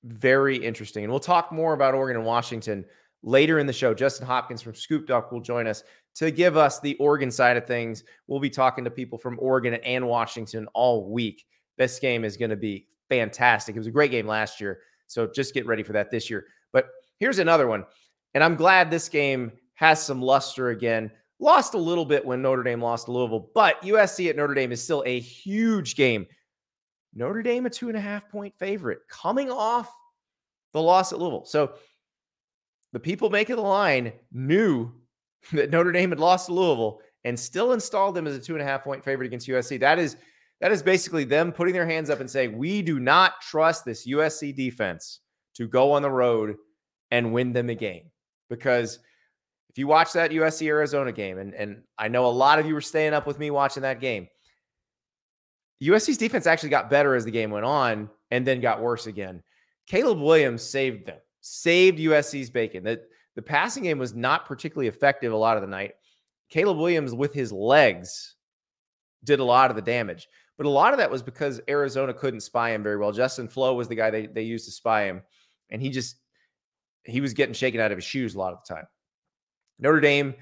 very interesting. And we'll talk more about Oregon and Washington later in the show. Justin Hopkins from Scoop Duck will join us to give us the Oregon side of things. We'll be talking to people from Oregon and Washington all week. This game is going to be fantastic. It was a great game last year. So just get ready for that this year. But here's another one. And I'm glad this game has some luster again. Lost a little bit when Notre Dame lost to Louisville, but USC at Notre Dame is still a huge game. Notre Dame, a two and a half point favorite, coming off the loss at Louisville. So the people making the line knew [laughs] that Notre Dame had lost to Louisville and still installed them as a two and a half point favorite against USC. That is that is basically them putting their hands up and saying, "We do not trust this USC defense to go on the road and win them a game." Because if you watch that USC Arizona game, and and I know a lot of you were staying up with me watching that game, USC's defense actually got better as the game went on and then got worse again. Caleb Williams saved them, saved USC's bacon. That the passing game was not particularly effective a lot of the night. Caleb Williams, with his legs, did a lot of the damage. But a lot of that was because Arizona couldn't spy him very well. Justin Flowe was the guy they, they used to spy him. And he just, he was getting shaken out of his shoes a lot of the time. Notre Dame,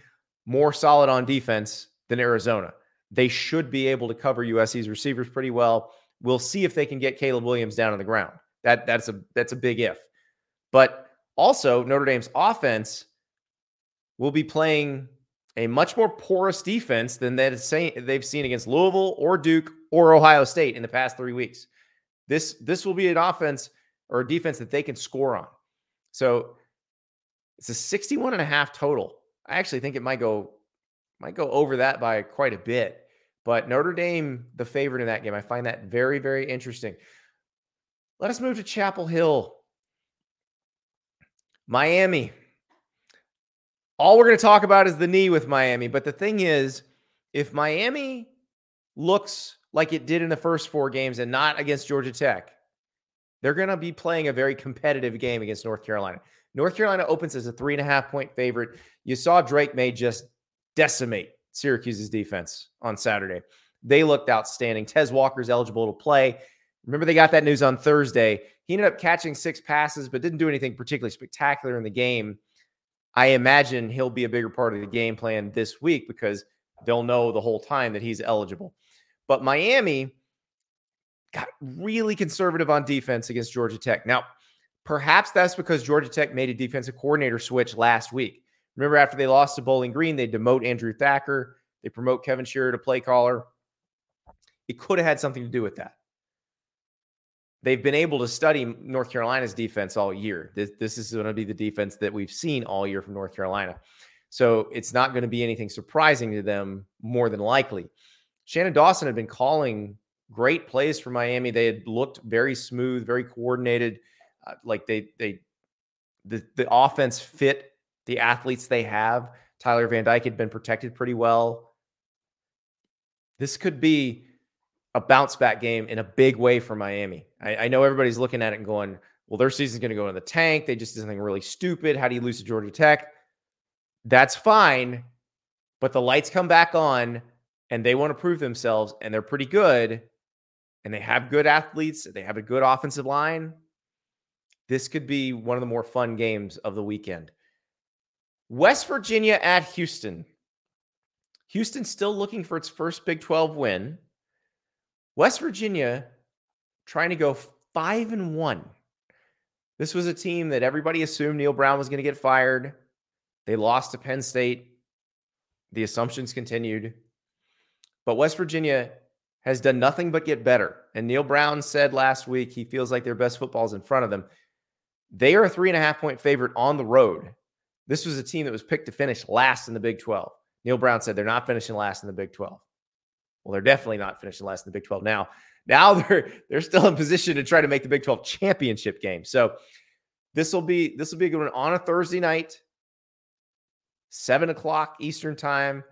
more solid on defense than Arizona. They should be able to cover USC's receivers pretty well. We'll see if they can get Caleb Williams down on the ground. That that's a that's a big if. But also Notre Dame's offense will be playing a much more porous defense than they've seen against Louisville or Duke or Ohio State in the past three weeks. This this will be an offense or a defense that they can score on. So it's a 61 and a half total. I actually think it might go might go over that by quite a bit. But Notre Dame, the favorite in that game, I find that very, very interesting. Let us move to Chapel Hill. Miami. All we're going to talk about is the knee with Miami. But the thing is, if Miami looks like it did in the first four games and not against Georgia Tech, they're going to be playing a very competitive game against North Carolina. North Carolina opens as a three and a half point favorite. You saw Drake Maye just decimate Syracuse's defense on Saturday. They looked outstanding. Tez Walker's eligible to play. Remember, they got that news on Thursday. he ended up catching six passes, but didn't do anything particularly spectacular in the game. I imagine he'll be a bigger part of the game plan this week because they'll know the whole time that he's eligible. But Miami got really conservative on defense against Georgia Tech. Now, perhaps that's because Georgia Tech made a defensive coordinator switch last week. Remember, after they lost to Bowling Green, they demote Andrew Thacker, they promote Kevin Sherrer to play caller. It could have had something to do with that. They've been able to study North Carolina's defense all year. This, this is going to be the defense that we've seen all year from North Carolina. So it's not going to be anything surprising to them, more than likely. Shannon Dawson had been calling great plays for Miami. They had looked very smooth, very coordinated. Uh, like they they the the offense fit the athletes they have. Tyler Van Dyke had been protected pretty well. This could be a bounce back game in a big way for Miami. I, I know everybody's looking at it and going, well, their season's going to go in the tank. They just did something really stupid. How do you lose to Georgia Tech? That's fine. But the lights come back on and they want to prove themselves and they're pretty good and they have good athletes. They have a good offensive line. This could be one of the more fun games of the weekend. West Virginia at Houston. Houston still looking for its first Big 12 win. West Virginia trying to go five and one. This was a team that everybody assumed Neal Brown was going to get fired. They lost to Penn State. The assumptions continued. But West Virginia has done nothing but get better. And Neal Brown said last week he feels like their best football is in front of them. They are a three and a half point favorite on the road. This was a team that was picked to finish last in the Big 12. Neal Brown said they're not finishing last in the Big 12. Well, they're definitely not finishing last in the Big 12 now. Now [laughs] they're they're still in position to try to make the Big 12 championship game. So this will be this will be a good one on a Thursday night, seven o'clock Eastern time.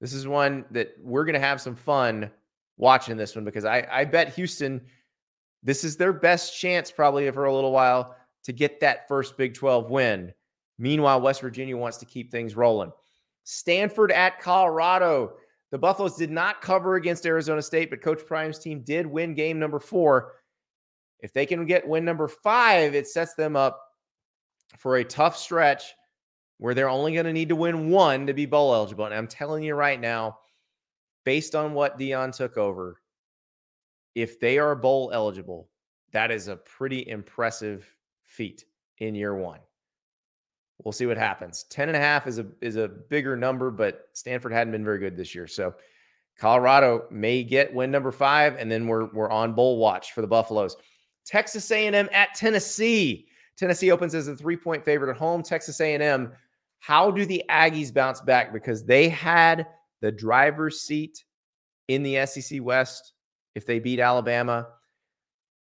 This is one that we're going to have some fun watching this one because I, I bet Houston, this is their best chance probably for a little while to get that first Big 12 win. Meanwhile, West Virginia wants to keep things rolling. Stanford at Colorado. The Buffaloes did not cover against Arizona State, but Coach Prime's team did win game number four. If they can get win number five, it sets them up for a tough stretch where they're only going to need to win one to be bowl eligible. And I'm telling you right now, based on what Deion took over, if they are bowl eligible, that is a pretty impressive feat in year one. We'll see what happens. 10 and a half is a is a bigger number, but Stanford hadn't been very good this year. So Colorado may get win number five, and then we're we're on bowl watch for the Buffaloes. Texas A&M at Tennessee. Tennessee opens as a three-point favorite at home. Texas A&M how do the Aggies bounce back? Because they had the driver's seat in the SEC West if they beat Alabama.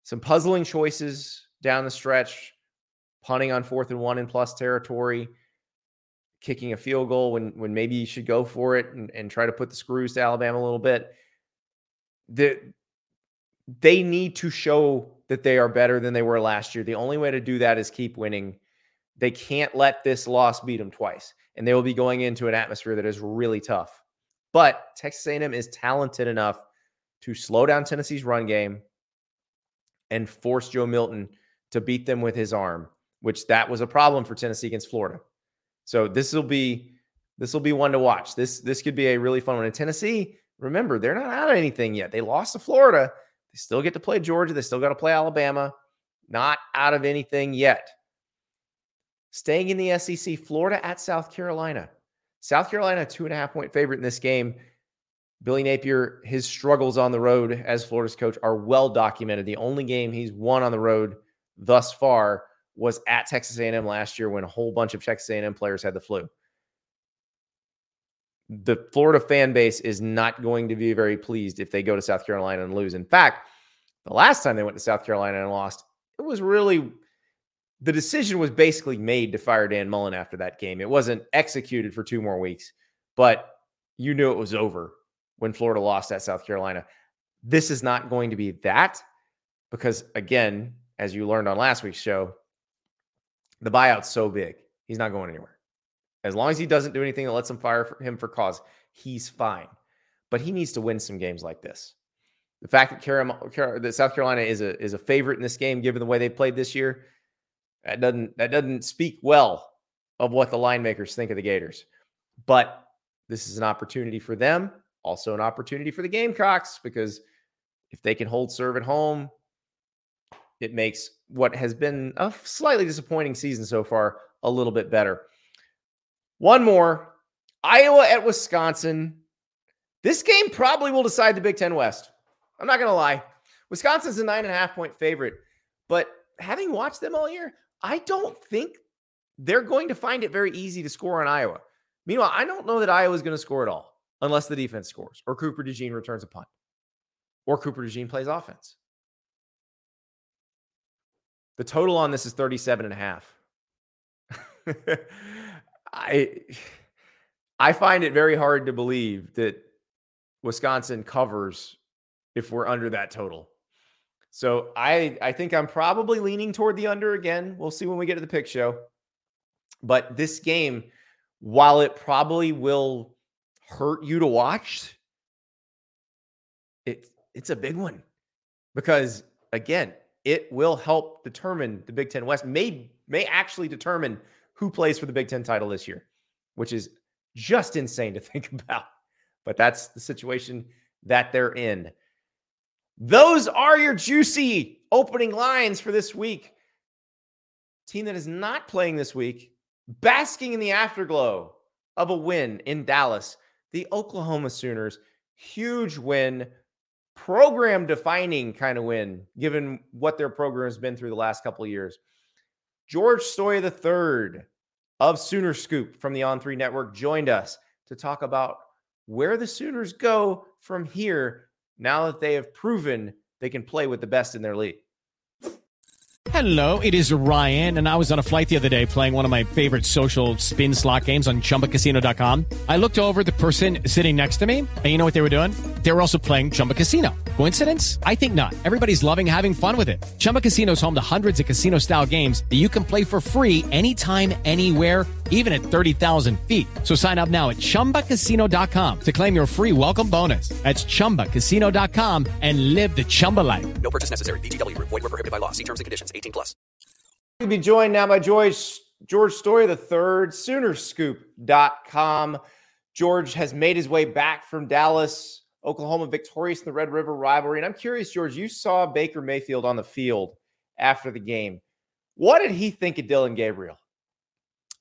Some puzzling choices down the stretch, punting on fourth and one in plus territory, kicking a field goal when when maybe you should go for it and, and try to put the screws to Alabama a little bit. The, they need to show that they are better than they were last year. The only way to do that is keep winning they can't let this loss beat them twice, and they will be going into an atmosphere that is really tough. But Texas A&M is talented enough to slow down Tennessee's run game and force Joe Milton to beat them with his arm, which that was a problem for Tennessee against Florida. So this will be this will be one to watch. This this could be a really fun one. In Tennessee, remember they're not out of anything yet. They lost to Florida. They still get to play Georgia. They still got to play Alabama. Not out of anything yet. Staying in the SEC, Florida at South Carolina. South Carolina, two and a half point favorite in this game. Billy Napier, his struggles on the road as Florida's coach are well documented. The only game he's won on the road thus far was at Texas A&M last year when a whole bunch of Texas A&M players had the flu. The Florida fan base is not going to be very pleased if they go to South Carolina and lose. In fact, the last time they went to South Carolina and lost, it was really the decision was basically made to fire Dan Mullen after that game. It wasn't executed for two more weeks, but you knew it was over when Florida lost at South Carolina. This is not going to be that because, again, as you learned on last week's show, the buyout's so big. He's not going anywhere. As long as he doesn't do anything that lets him fire him for cause, he's fine. But he needs to win some games like this. The fact that, Carolina, that South Carolina is a is a favorite in this game, given the way they played this year, that doesn't that doesn't speak well of what the line makers think of the Gators. But this is an opportunity for them, also an opportunity for the Gamecocks, because if they can hold serve at home, it makes what has been a slightly disappointing season so far a little bit better. One more Iowa at Wisconsin. This game probably will decide the Big Ten West. I'm not going to lie. Wisconsin's a nine and a half point favorite, but having watched them all year, I don't think they're going to find it very easy to score on Iowa. Meanwhile, I don't know that Iowa is going to score at all unless the defense scores or Cooper DeJean returns a punt or Cooper DeJean plays offense. The total on this is 37 and a half. [laughs] I I find it very hard to believe that Wisconsin covers if we're under that total. So I I think I'm probably leaning toward the under again. We'll see when we get to the pick show. But this game, while it probably will hurt you to watch, it it's a big one because again, it will help determine the Big Ten West. May may actually determine who plays for the Big Ten title this year, which is just insane to [laughs] think about. But that's the situation that they're in. Those are your juicy opening lines for this week. Team that is not playing this week, basking in the afterglow of a win in Dallas, the Oklahoma Sooners. Huge win, program defining kind of win, given what their program has been through the last couple of years. George Stoia III of Sooner Scoop from the On3 Network joined us to talk about where the Sooners go from here now that they have proven they can play with the best in their league. Hello, it is Ryan, and I was on a flight the other day playing one of my favorite social spin slot games on chumbacasino.com. I looked over the person sitting next to me, and you know what they were doing? They were also playing Chumba Casino. Coincidence? I think not. Everybody's loving having fun with it. Chumba Casino is home to hundreds of casino style games that you can play for free anytime, anywhere, even at 30,000 feet. So sign up now at chumbacasino.com to claim your free welcome bonus. That's chumbacasino.com and live the Chumba life. No purchase necessary. VGW, void, were prohibited by law. See terms and conditions 18 plus. We'll be joined now by George, George Stoia the third, Soonerscoop.com. George has made his way back from Dallas Oklahoma victorious in the Red River rivalry. And I'm curious, George, you saw Baker Mayfield on the field after the game. What did he think of Dillon Gabriel?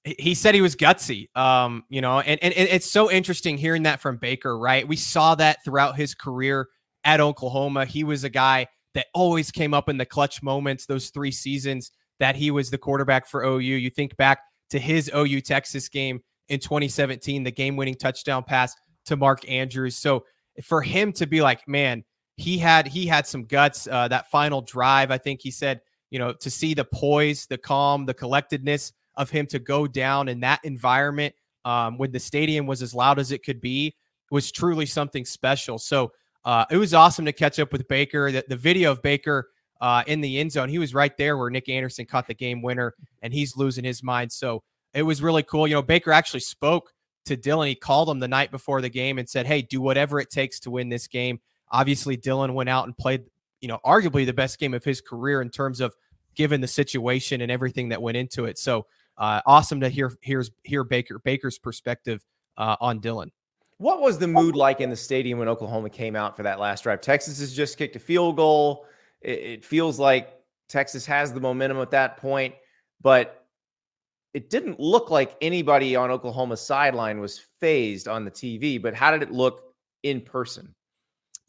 He said he was gutsy, um, you know, and, and it's so interesting hearing that from Baker, right? We saw that throughout his career at Oklahoma. He was a guy that always came up in the clutch moments, those three seasons that he was the quarterback for OU. You think back to his OU Texas game in 2017, the game winning touchdown pass to Mark Andrews. So for him to be like, man, he had he had some guts. Uh, that final drive, I think he said, you know, to see the poise, the calm, the collectedness of him to go down in that environment um, when the stadium was as loud as it could be was truly something special. So uh, it was awesome to catch up with Baker. The, the video of Baker uh, in the end zone, he was right there where Nick Anderson caught the game winner, and he's losing his mind. So it was really cool. You know, Baker actually spoke to Dillon. He called him the night before the game and said, Hey, do whatever it takes to win this game. Obviously, Dillon went out and played, you know, arguably the best game of his career in terms of given the situation and everything that went into it. So uh, awesome to hear here's hear Baker Baker's perspective uh, on Dillon. What was the mood like in the stadium when Oklahoma came out for that last drive? Texas has just kicked a field goal. It, it feels like Texas has the momentum at that point, but it didn't look like anybody on Oklahoma's sideline was phased on the TV, but how did it look in person?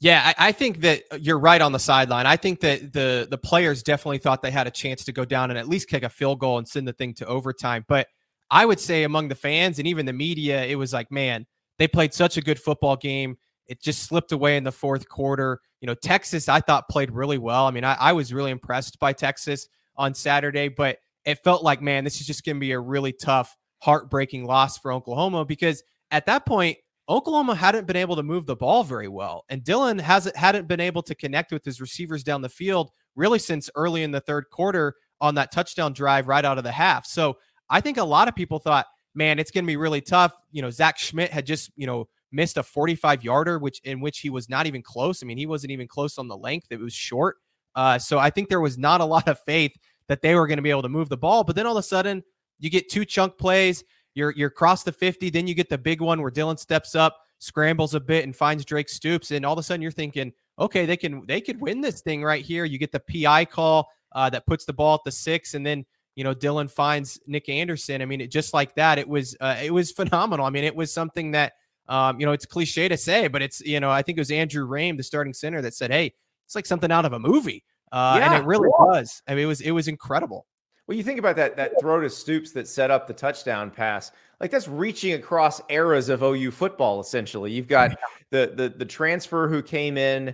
Yeah, I, I, think that uh, you're right on the sideline. I think that the the players definitely thought they had a chance to go down and at least kick a field goal and send the thing to overtime. But I would say among the fans and even the media, it was like, man, they played such a good football game. It just slipped away in the fourth quarter. You know, Texas, I thought played really well. I mean, I, I was really impressed by Texas on Saturday, but it felt like, man, this is just going to be a really tough, heartbreaking loss for Oklahoma because at that point, Oklahoma hadn't been able to move the ball very well, and Dillon hasn't hadn't been able to connect with his receivers down the field really since early in the third quarter on that touchdown drive right out of the half. So I think a lot of people thought, man, it's going to be really tough. You know, Zach Schmit had just you know missed a 45 yarder, which in which he was not even close. I mean, he wasn't even close on the length; it was short. Uh, so I think there was not a lot of faith that they were going to be able to move the ball. But then all of a sudden, you get two chunk plays. You're you're across the 50. Then you get the big one where Dillon steps up, scrambles a bit, and finds Drake Stoops. And all of a sudden, you're thinking, okay, they can they could win this thing right here. You get the PI call uh, that puts the ball at the six, and then you know Dillon finds Nick Anderson. I mean, it, just like that, it was uh, it was [laughs] phenomenal. I mean, it was something that um, you know it's cliche to say, but it's you know I think it was Andrew Raym, the starting center, that said, "Hey, it's like something out of a movie," uh, Yeah, and it really cool. was. I mean, it was it was incredible. Well, you think about that that throw to Stoops that set up the touchdown pass. Like that's reaching across eras of OU football. Essentially, you've got the the the transfer who came in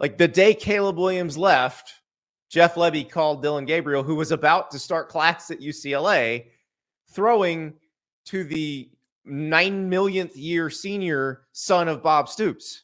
like the day Caleb Williams left. Jeff Lebby called Dillon Gabriel, who was about to start class at UCLA, throwing to the nine millionth year senior son of Bob Stoops.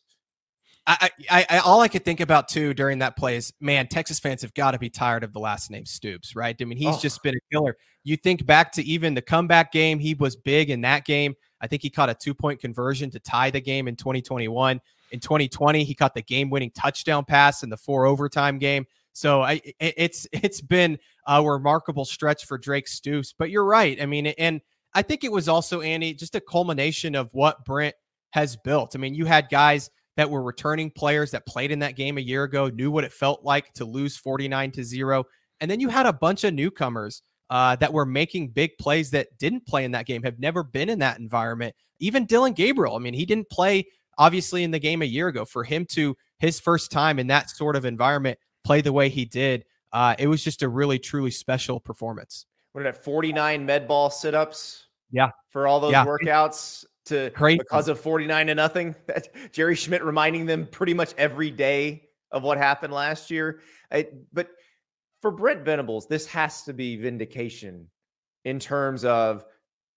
I, I, I, all I could think about too during that play is, man, Texas fans have got to be tired of the last name Stoops, right? I mean, he's Oh. just been a killer. You think back to even the comeback game, he was big in that game. I think he caught a two point conversion to tie the game in 2021. In 2020, he caught the game winning touchdown pass in the four overtime game. So I, it- it's it's been a remarkable stretch for Drake Stoops. But you're right. I mean, and I think it was also Andy just a culmination of what Brent has built. I mean, you had guys that were returning players that played in that game a year ago, knew what it felt like to lose 49 to 0. And then you had a bunch of newcomers uh, that were making big plays that didn't play in that game, have never been in that environment. Even Dillon Gabriel, I mean, he didn't play obviously in the game a year ago. For him to his first time in that sort of environment play the way he did, uh, it was just a really, truly special performance. What did that 49 med ball sit-ups? Yeah. For all those Yeah. workouts to Crazy. because of 49 to nothing. [laughs] That Jerry Schmidt reminding them pretty much every day of what happened last year. I, but for Brent Venables, this has to be vindication in terms of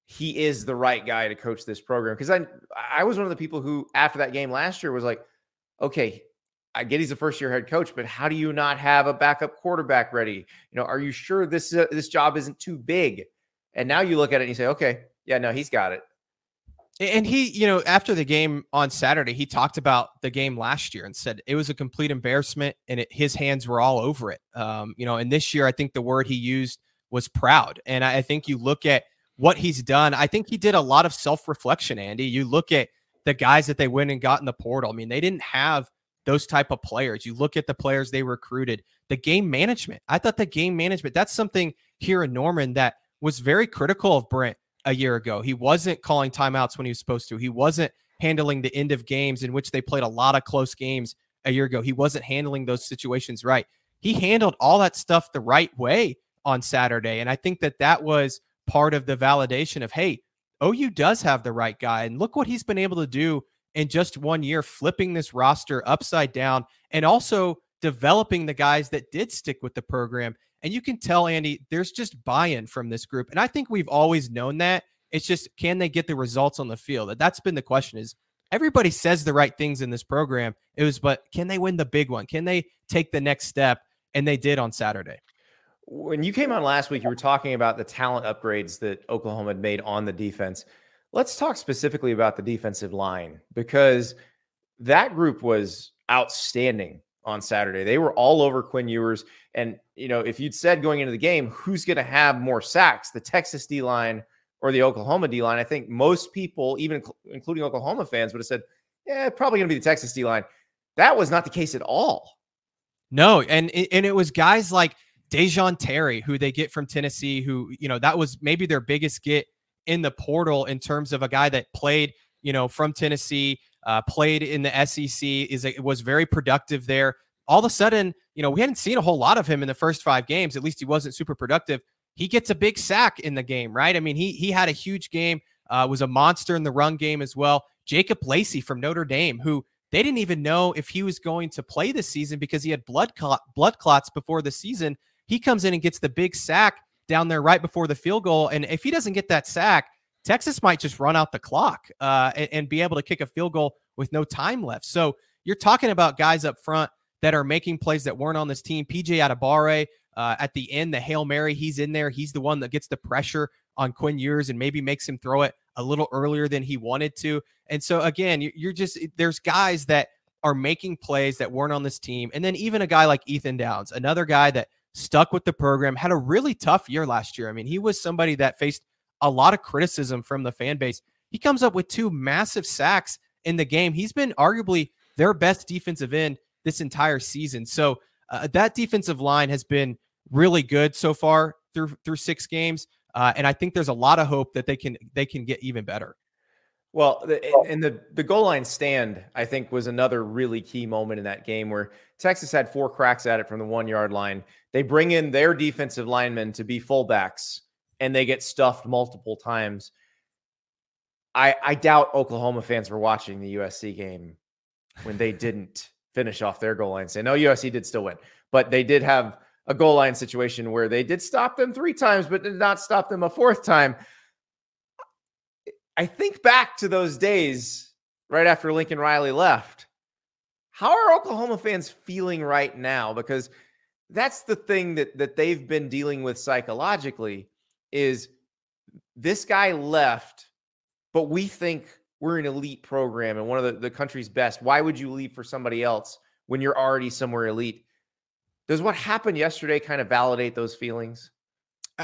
he is the right guy to coach this program. Because I I was one of the people who after that game last year was like, okay, I get he's a first year head coach, but how do you not have a backup quarterback ready? You know, are you sure this uh, this job isn't too big? And now you look at it and you say, okay, yeah, no, he's got it. And he, you know, after the game on Saturday, he talked about the game last year and said it was a complete embarrassment and it, his hands were all over it. Um, you know, and this year, I think the word he used was proud. And I, I think you look at what he's done. I think he did a lot of self reflection, Andy. You look at the guys that they went and got in the portal. I mean, they didn't have those type of players. You look at the players they recruited, the game management. I thought the game management, that's something here in Norman that was very critical of Brent a year ago. He wasn't calling timeouts when he was supposed to. He wasn't handling the end of games in which they played a lot of close games a year ago. He wasn't handling those situations right. He handled all that stuff the right way on Saturday. And I think that that was part of the validation of, hey, OU does have the right guy. And look what he's been able to do in just one year, flipping this roster upside down and also developing the guys that did stick with the program. And you can tell, Andy, there's just buy in from this group. And I think we've always known that. It's just, can they get the results on the field? That's been the question is everybody says the right things in this program. It was, but can they win the big one? Can they take the next step? And they did on Saturday. When you came on last week, you were talking about the talent upgrades that Oklahoma had made on the defense. Let's talk specifically about the defensive line because that group was outstanding on Saturday. They were all over Quinn Ewers. And, you know, if you'd said going into the game, who's going to have more sacks, the Texas D line or the Oklahoma D line, I think most people, even inc- including Oklahoma fans, would have said, yeah, probably going to be the Texas D line. That was not the case at all. No, and and it was guys like Da'Jon Terry, who they get from Tennessee, who you know that was maybe their biggest get in the portal in terms of a guy that played, you know, from Tennessee, uh, played in the SEC, is a, was very productive there. All of a sudden, you know, we hadn't seen a whole lot of him in the first five games. At least he wasn't super productive. He gets a big sack in the game, right? I mean, he he had a huge game. Uh, was a monster in the run game as well. Jacob Lacey from Notre Dame, who they didn't even know if he was going to play this season because he had blood clot, blood clots before the season. He comes in and gets the big sack down there right before the field goal, and if he doesn't get that sack, Texas might just run out the clock uh, and, and be able to kick a field goal with no time left. So you're talking about guys up front that are making plays that weren't on this team. PJ Adebawore uh, at the end, the hail mary, he's in there. He's the one that gets the pressure on Quinn Ewers and maybe makes him throw it a little earlier than he wanted to. And so again, you're just there's guys that are making plays that weren't on this team. And then even a guy like Ethan Downs, another guy that stuck with the program, had a really tough year last year. I mean, he was somebody that faced a lot of criticism from the fan base. He comes up with two massive sacks in the game. He's been arguably their best defensive end this entire season. So uh, that defensive line has been really good so far through through six games, uh, and I think there's a lot of hope that they can they can get even better. Well, and the the goal line stand, I think, was another really key moment in that game where Texas had four cracks at it from the one yard line. They bring in their defensive linemen to be fullbacks, and they get stuffed multiple times. I I doubt Oklahoma fans were watching the USC game when they [laughs] didn't finish off their goal line Say No, USC did still win, but they did have a goal line situation where they did stop them three times, but did not stop them a fourth time. I think back to those days right after Lincoln Riley left. How are Oklahoma fans feeling right now? Because that's the thing that that they've been dealing with psychologically is this guy left, but we think we're an elite program and one of the, the country's best. Why would you leave for somebody else when you're already somewhere elite? Does what happened yesterday kind of validate those feelings?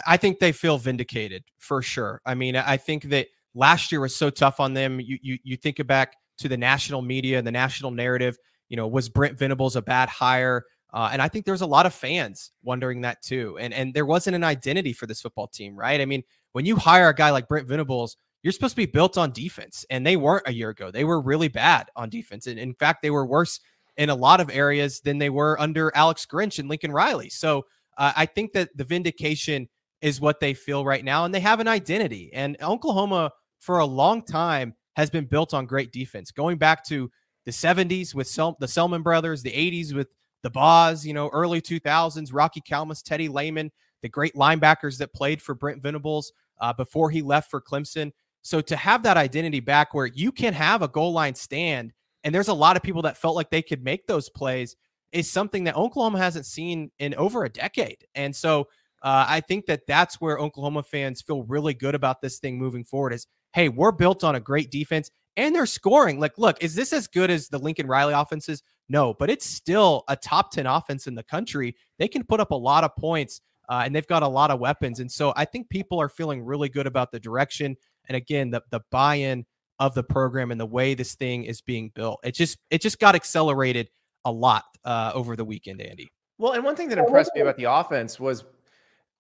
I think they feel vindicated for sure. I mean, I think that last year was so tough on them. You you you think back to the national media and the national narrative. You know, was Brent Venables a bad hire? Uh, and I think there's a lot of fans wondering that too. And and there wasn't an identity for this football team, right? I mean, when you hire a guy like Brent Venables, you're supposed to be built on defense, and they weren't a year ago. They were really bad on defense, and in fact, they were worse in a lot of areas than they were under Alex Grinch and Lincoln Riley. So uh, I think that the vindication is what they feel right now, and they have an identity. And Oklahoma for a long time has been built on great defense, going back to the 70s with Sel- the Selmon brothers, the 80s with the Boz, you know, early 2000s, Rocky Calmus, Teddy Lehman, the great linebackers that played for Brent Venables uh, before he left for Clemson. So to have that identity back where you can have a goal line stand, and there's a lot of people that felt like they could make those plays, is something that Oklahoma hasn't seen in over a decade. And so uh, I think that that's where Oklahoma fans feel really good about this thing moving forward. Is hey, we're built on a great defense and they're scoring. Like, look, is this as good as the Lincoln Riley offenses? No, but it's still a top 10 offense in the country. They can put up a lot of points uh, and they've got a lot of weapons. And so I think people are feeling really good about the direction. And again, the, the buy in of the program and the way this thing is being built. It just, it just got accelerated a lot uh, over the weekend, Andy. Well, and one thing that impressed me about the offense was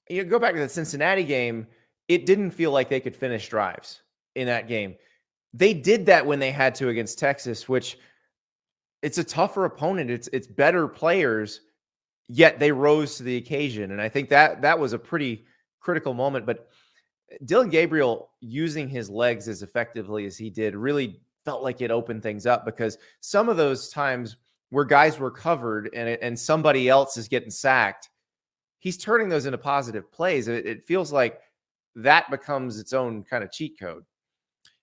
you know, go back to the Cincinnati game, it didn't feel like they could finish drives in that game. They did that when they had to against Texas, which it's a tougher opponent. It's it's better players, yet they rose to the occasion. And I think that that was a pretty critical moment. But eh, Dillon Gabriel using his legs as effectively as he did really felt like it opened things up because some of those times where guys were covered and and somebody else is getting sacked, he's turning those into positive plays. It, it feels like that becomes its own kind of cheat code.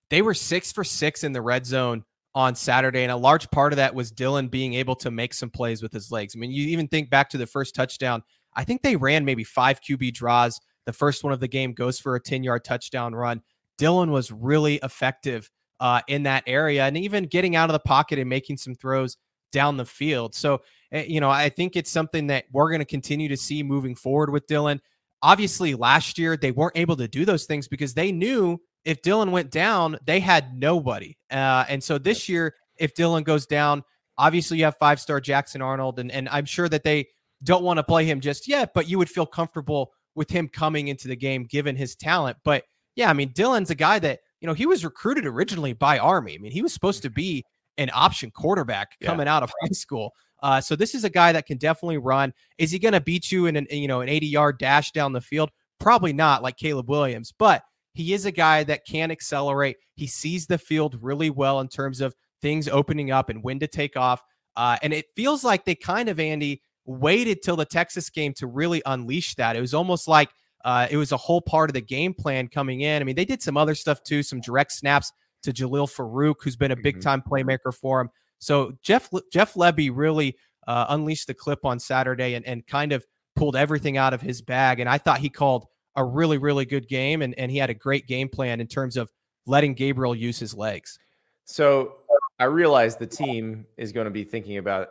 They were six for six in the red zone on Saturday. And a large part of that was Dillon being able to make some plays with his legs. I mean, you even think back to the first touchdown. I think they ran maybe five QB draws. The first one of the game goes for a 10 yard touchdown run. Dillon was really effective uh, in that area and even getting out of the pocket and making some throws down the field. So, eh, you know, I think it's something that we're going to continue to see moving forward with Dillon. Obviously, last year they weren't able to do those things because they knew if Dillon went down, they had nobody. Uh, and so this year, if Dillon goes down, obviously you have five star Jackson Arnold, and, and I'm sure that they don't want to play him just yet, but you would feel comfortable with him coming into the game given his talent. But yeah, I mean, Dillon's a guy that, you know, he was recruited originally by Army. I mean, he was supposed to be an option quarterback coming yeah. out of high school. Uh, so this is a guy that can definitely run. Is he going to beat you in an you know an 80 yard dash down the field? Probably not, like Caleb Williams, but he is a guy that can accelerate. He sees the field really well in terms of things opening up and when to take off. Uh, and it feels like they kind of, Andy, waited till the Texas game to really unleash that. It was almost like uh, it was a whole part of the game plan coming in. I mean, they did some other stuff too, some direct snaps to Jalil Farooq, who's been a big time mm-hmm. playmaker for him. So Jeff Jeff Lebby really uh, unleashed the clip on Saturday and, and kind of pulled everything out of his bag. And I thought he called a really, really good game. And, and he had a great game plan in terms of letting Gabriel use his legs. So I realize the team is going to be thinking about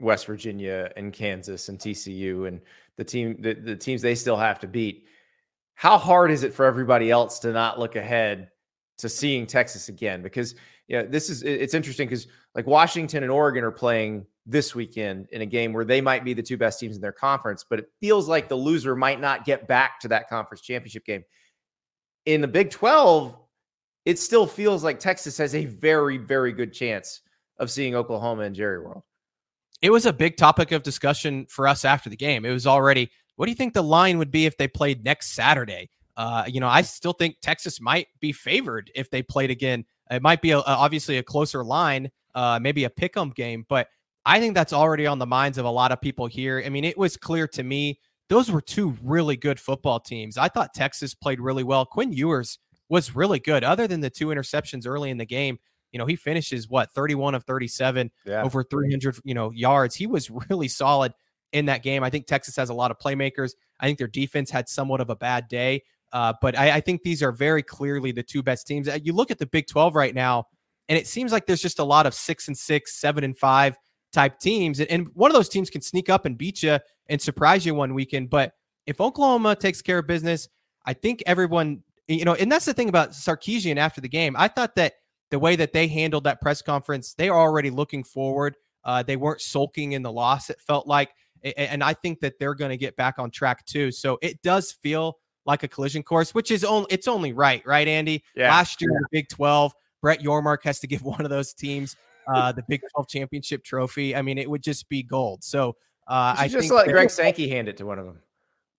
West Virginia and Kansas and TCU and the team the, the teams they still have to beat. How hard is it for everybody else to not look ahead to seeing Texas again? Because yeah, this is it's interesting because like Washington and Oregon are playing this weekend in a game where they might be the two best teams in their conference, but it feels like the loser might not get back to that conference championship game. In the Big 12, it still feels like Texas has a very, very good chance of seeing Oklahoma and Jerry World. It was a big topic of discussion for us after the game. It was already, what do you think the line would be if they played next Saturday? Uh, you know, I still think Texas might be favored if they played again. It might be a, obviously a closer line, uh, maybe a pick 'em game, but I think that's already on the minds of a lot of people here. I mean, it was clear to me those were two really good football teams. I thought Texas played really well. Quinn Ewers was really good, other than the two interceptions early in the game. You know, he finishes what 31 of 37, Yeah. over 300, you know, yards. He was [laughs] really solid in that game. I think Texas has a lot of playmakers. I think their defense had somewhat of a bad day. Uh, but I, I think these are very clearly the two best teams. Uh, You look at the Big 12 right now, and it seems like there's just a lot of six and six, seven and five type teams. And, one of those teams can sneak up and beat you and surprise you one weekend. But if Oklahoma takes care of business, I think everyone, you know, and that's the thing about Sarkisian after the game. I thought that the way that they handled that press conference, they are already looking forward. Uh, they weren't sulking in the loss, it felt like. And I think that they're going to get back on track too. So it does feel like a collision course, which is only it's only right, right, Andy? Yeah. Last year in the Big 12, Brett Yormark has to give [laughs] one of those teams uh, the Big 12 championship trophy. I mean, it would just be gold. So uh, I just let Greg Sankey hand it to one of them.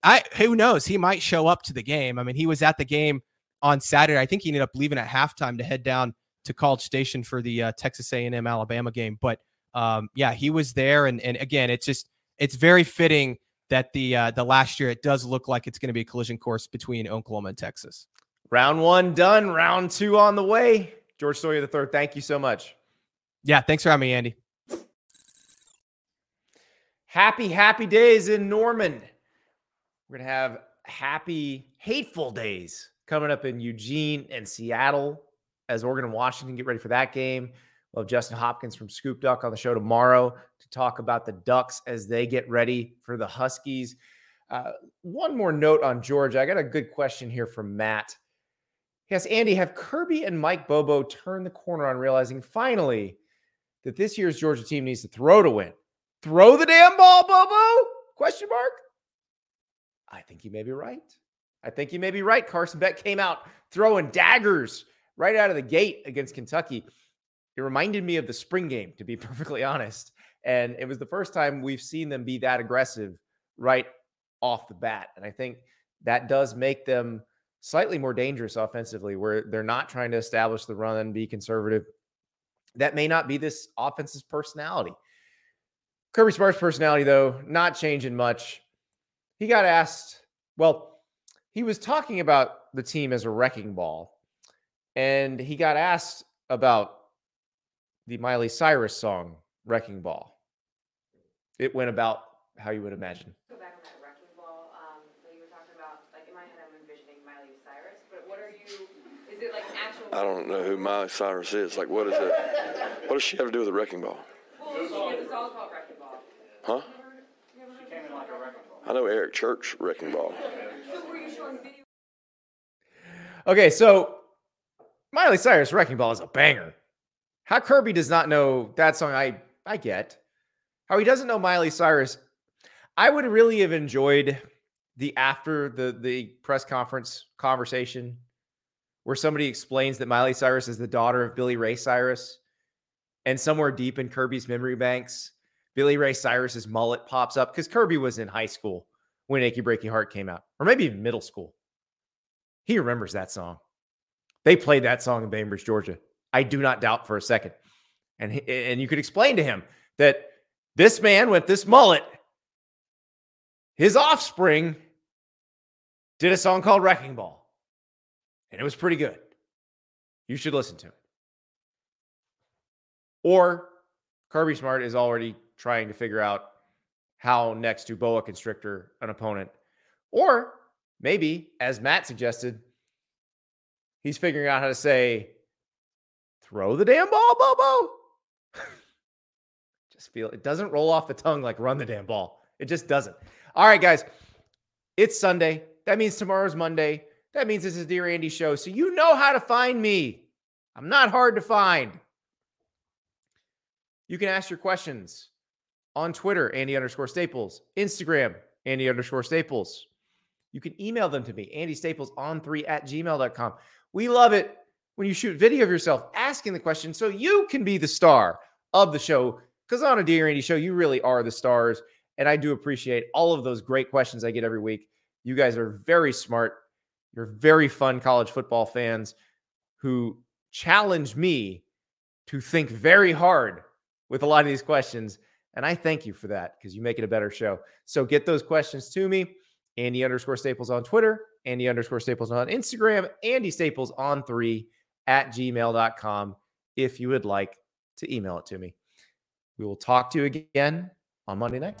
I who knows? He might show up to the game. I mean, he was at the game on Saturday. I think he ended up leaving at halftime to head down to College Station for the uh, Texas A&M Alabama game. But um, yeah, he was there, and and again, it's just it's very fitting that the uh, the last year it does look like it's going to be a collision course between Oklahoma and Texas. Round one done. Round two on the way. George Stoia the third. Thank you so much. Yeah, thanks for having me, Andy. Happy, happy days in Norman. We're going to have happy, hateful days coming up in Eugene and Seattle as Oregon and Washington get ready for that game. We'll have Justin Hopkins from Scoop Duck on the show tomorrow to talk about the Ducks as they get ready for the Huskies. Uh, one more note on Georgia. I got a good question here from Matt. Yes, Andy, have Kirby and Mike Bobo turned the corner on realizing finally that this year's Georgia team needs to throw to win? Throw the damn ball, Bobo? Question mark. I think you may be right. I think you may be right. Carson Beck came out throwing daggers right out of the gate against Kentucky. It reminded me of the spring game, to be [laughs] perfectly honest. And it was the first time we've seen them be that aggressive right off the bat. And I think that does make them slightly more dangerous offensively, where they're not trying to establish the run and be conservative. That may not be this offense's personality. Kirby Smart's personality, though, not changing much. He got asked, well, he was talking about the team as a wrecking ball, and he got asked about the Miley Cyrus song, Wrecking Ball. It went about how you would imagine. go back on that wrecking ball um, that you were talking about. Like in my head, I'm envisioning Miley Cyrus, but what are you? Is it like an actual? I don't know who Miley Cyrus is. Like, what is it? What does she have to do with a wrecking ball? Huh? I know Eric Church wrecking ball. Okay, so Miley Cyrus Wrecking Ball is a banger. How Kirby does not know that song, I I get. How he doesn't know Miley Cyrus, I would really have enjoyed the after the the press conference conversation where somebody explains that Miley Cyrus is the daughter of Billy Ray Cyrus, and somewhere deep in Kirby's memory banks, Billy Ray Cyrus's mullet pops up because Kirby was in high school when Achy Breaky Heart came out, or maybe even middle school. He remembers that song. They played that song in Bainbridge, Georgia. I do not doubt for a second. And and you could explain to him that this man with this mullet, his offspring, did a song called Wrecking Ball. And it was pretty good. You should listen to it. Or Kirby Smart is already trying to figure out how next to boa constrictor an opponent. Or maybe, as Matt suggested, He's figuring out how to say, throw the damn ball, Bobo. [laughs] just feel it doesn't roll off the tongue like run the damn ball. It just doesn't. All right, guys. It's Sunday. That means tomorrow's Monday. That means this is Dear Andy show. So you know how to find me. I'm not hard to find. You can ask your questions on Twitter, Andy underscore Staples, Instagram, Andy underscore Staples. You can email them to me, Andy Staples on three at gmail.com. We love it when you shoot video of yourself asking the question so you can be the star of the show. Because on a Dear Andy show, you really are the stars. And I do appreciate all of those great questions I get every week. You guys are very smart. You're very fun college football fans who challenge me to think very hard with a lot of these questions. And I thank you for that because you make it a better show. So get those questions to me. Andy underscore Staples on Twitter, Andy underscore Staples on Instagram, Andy Staples on three at gmail.com if you would like to email it to me. We will talk to you again on Monday night.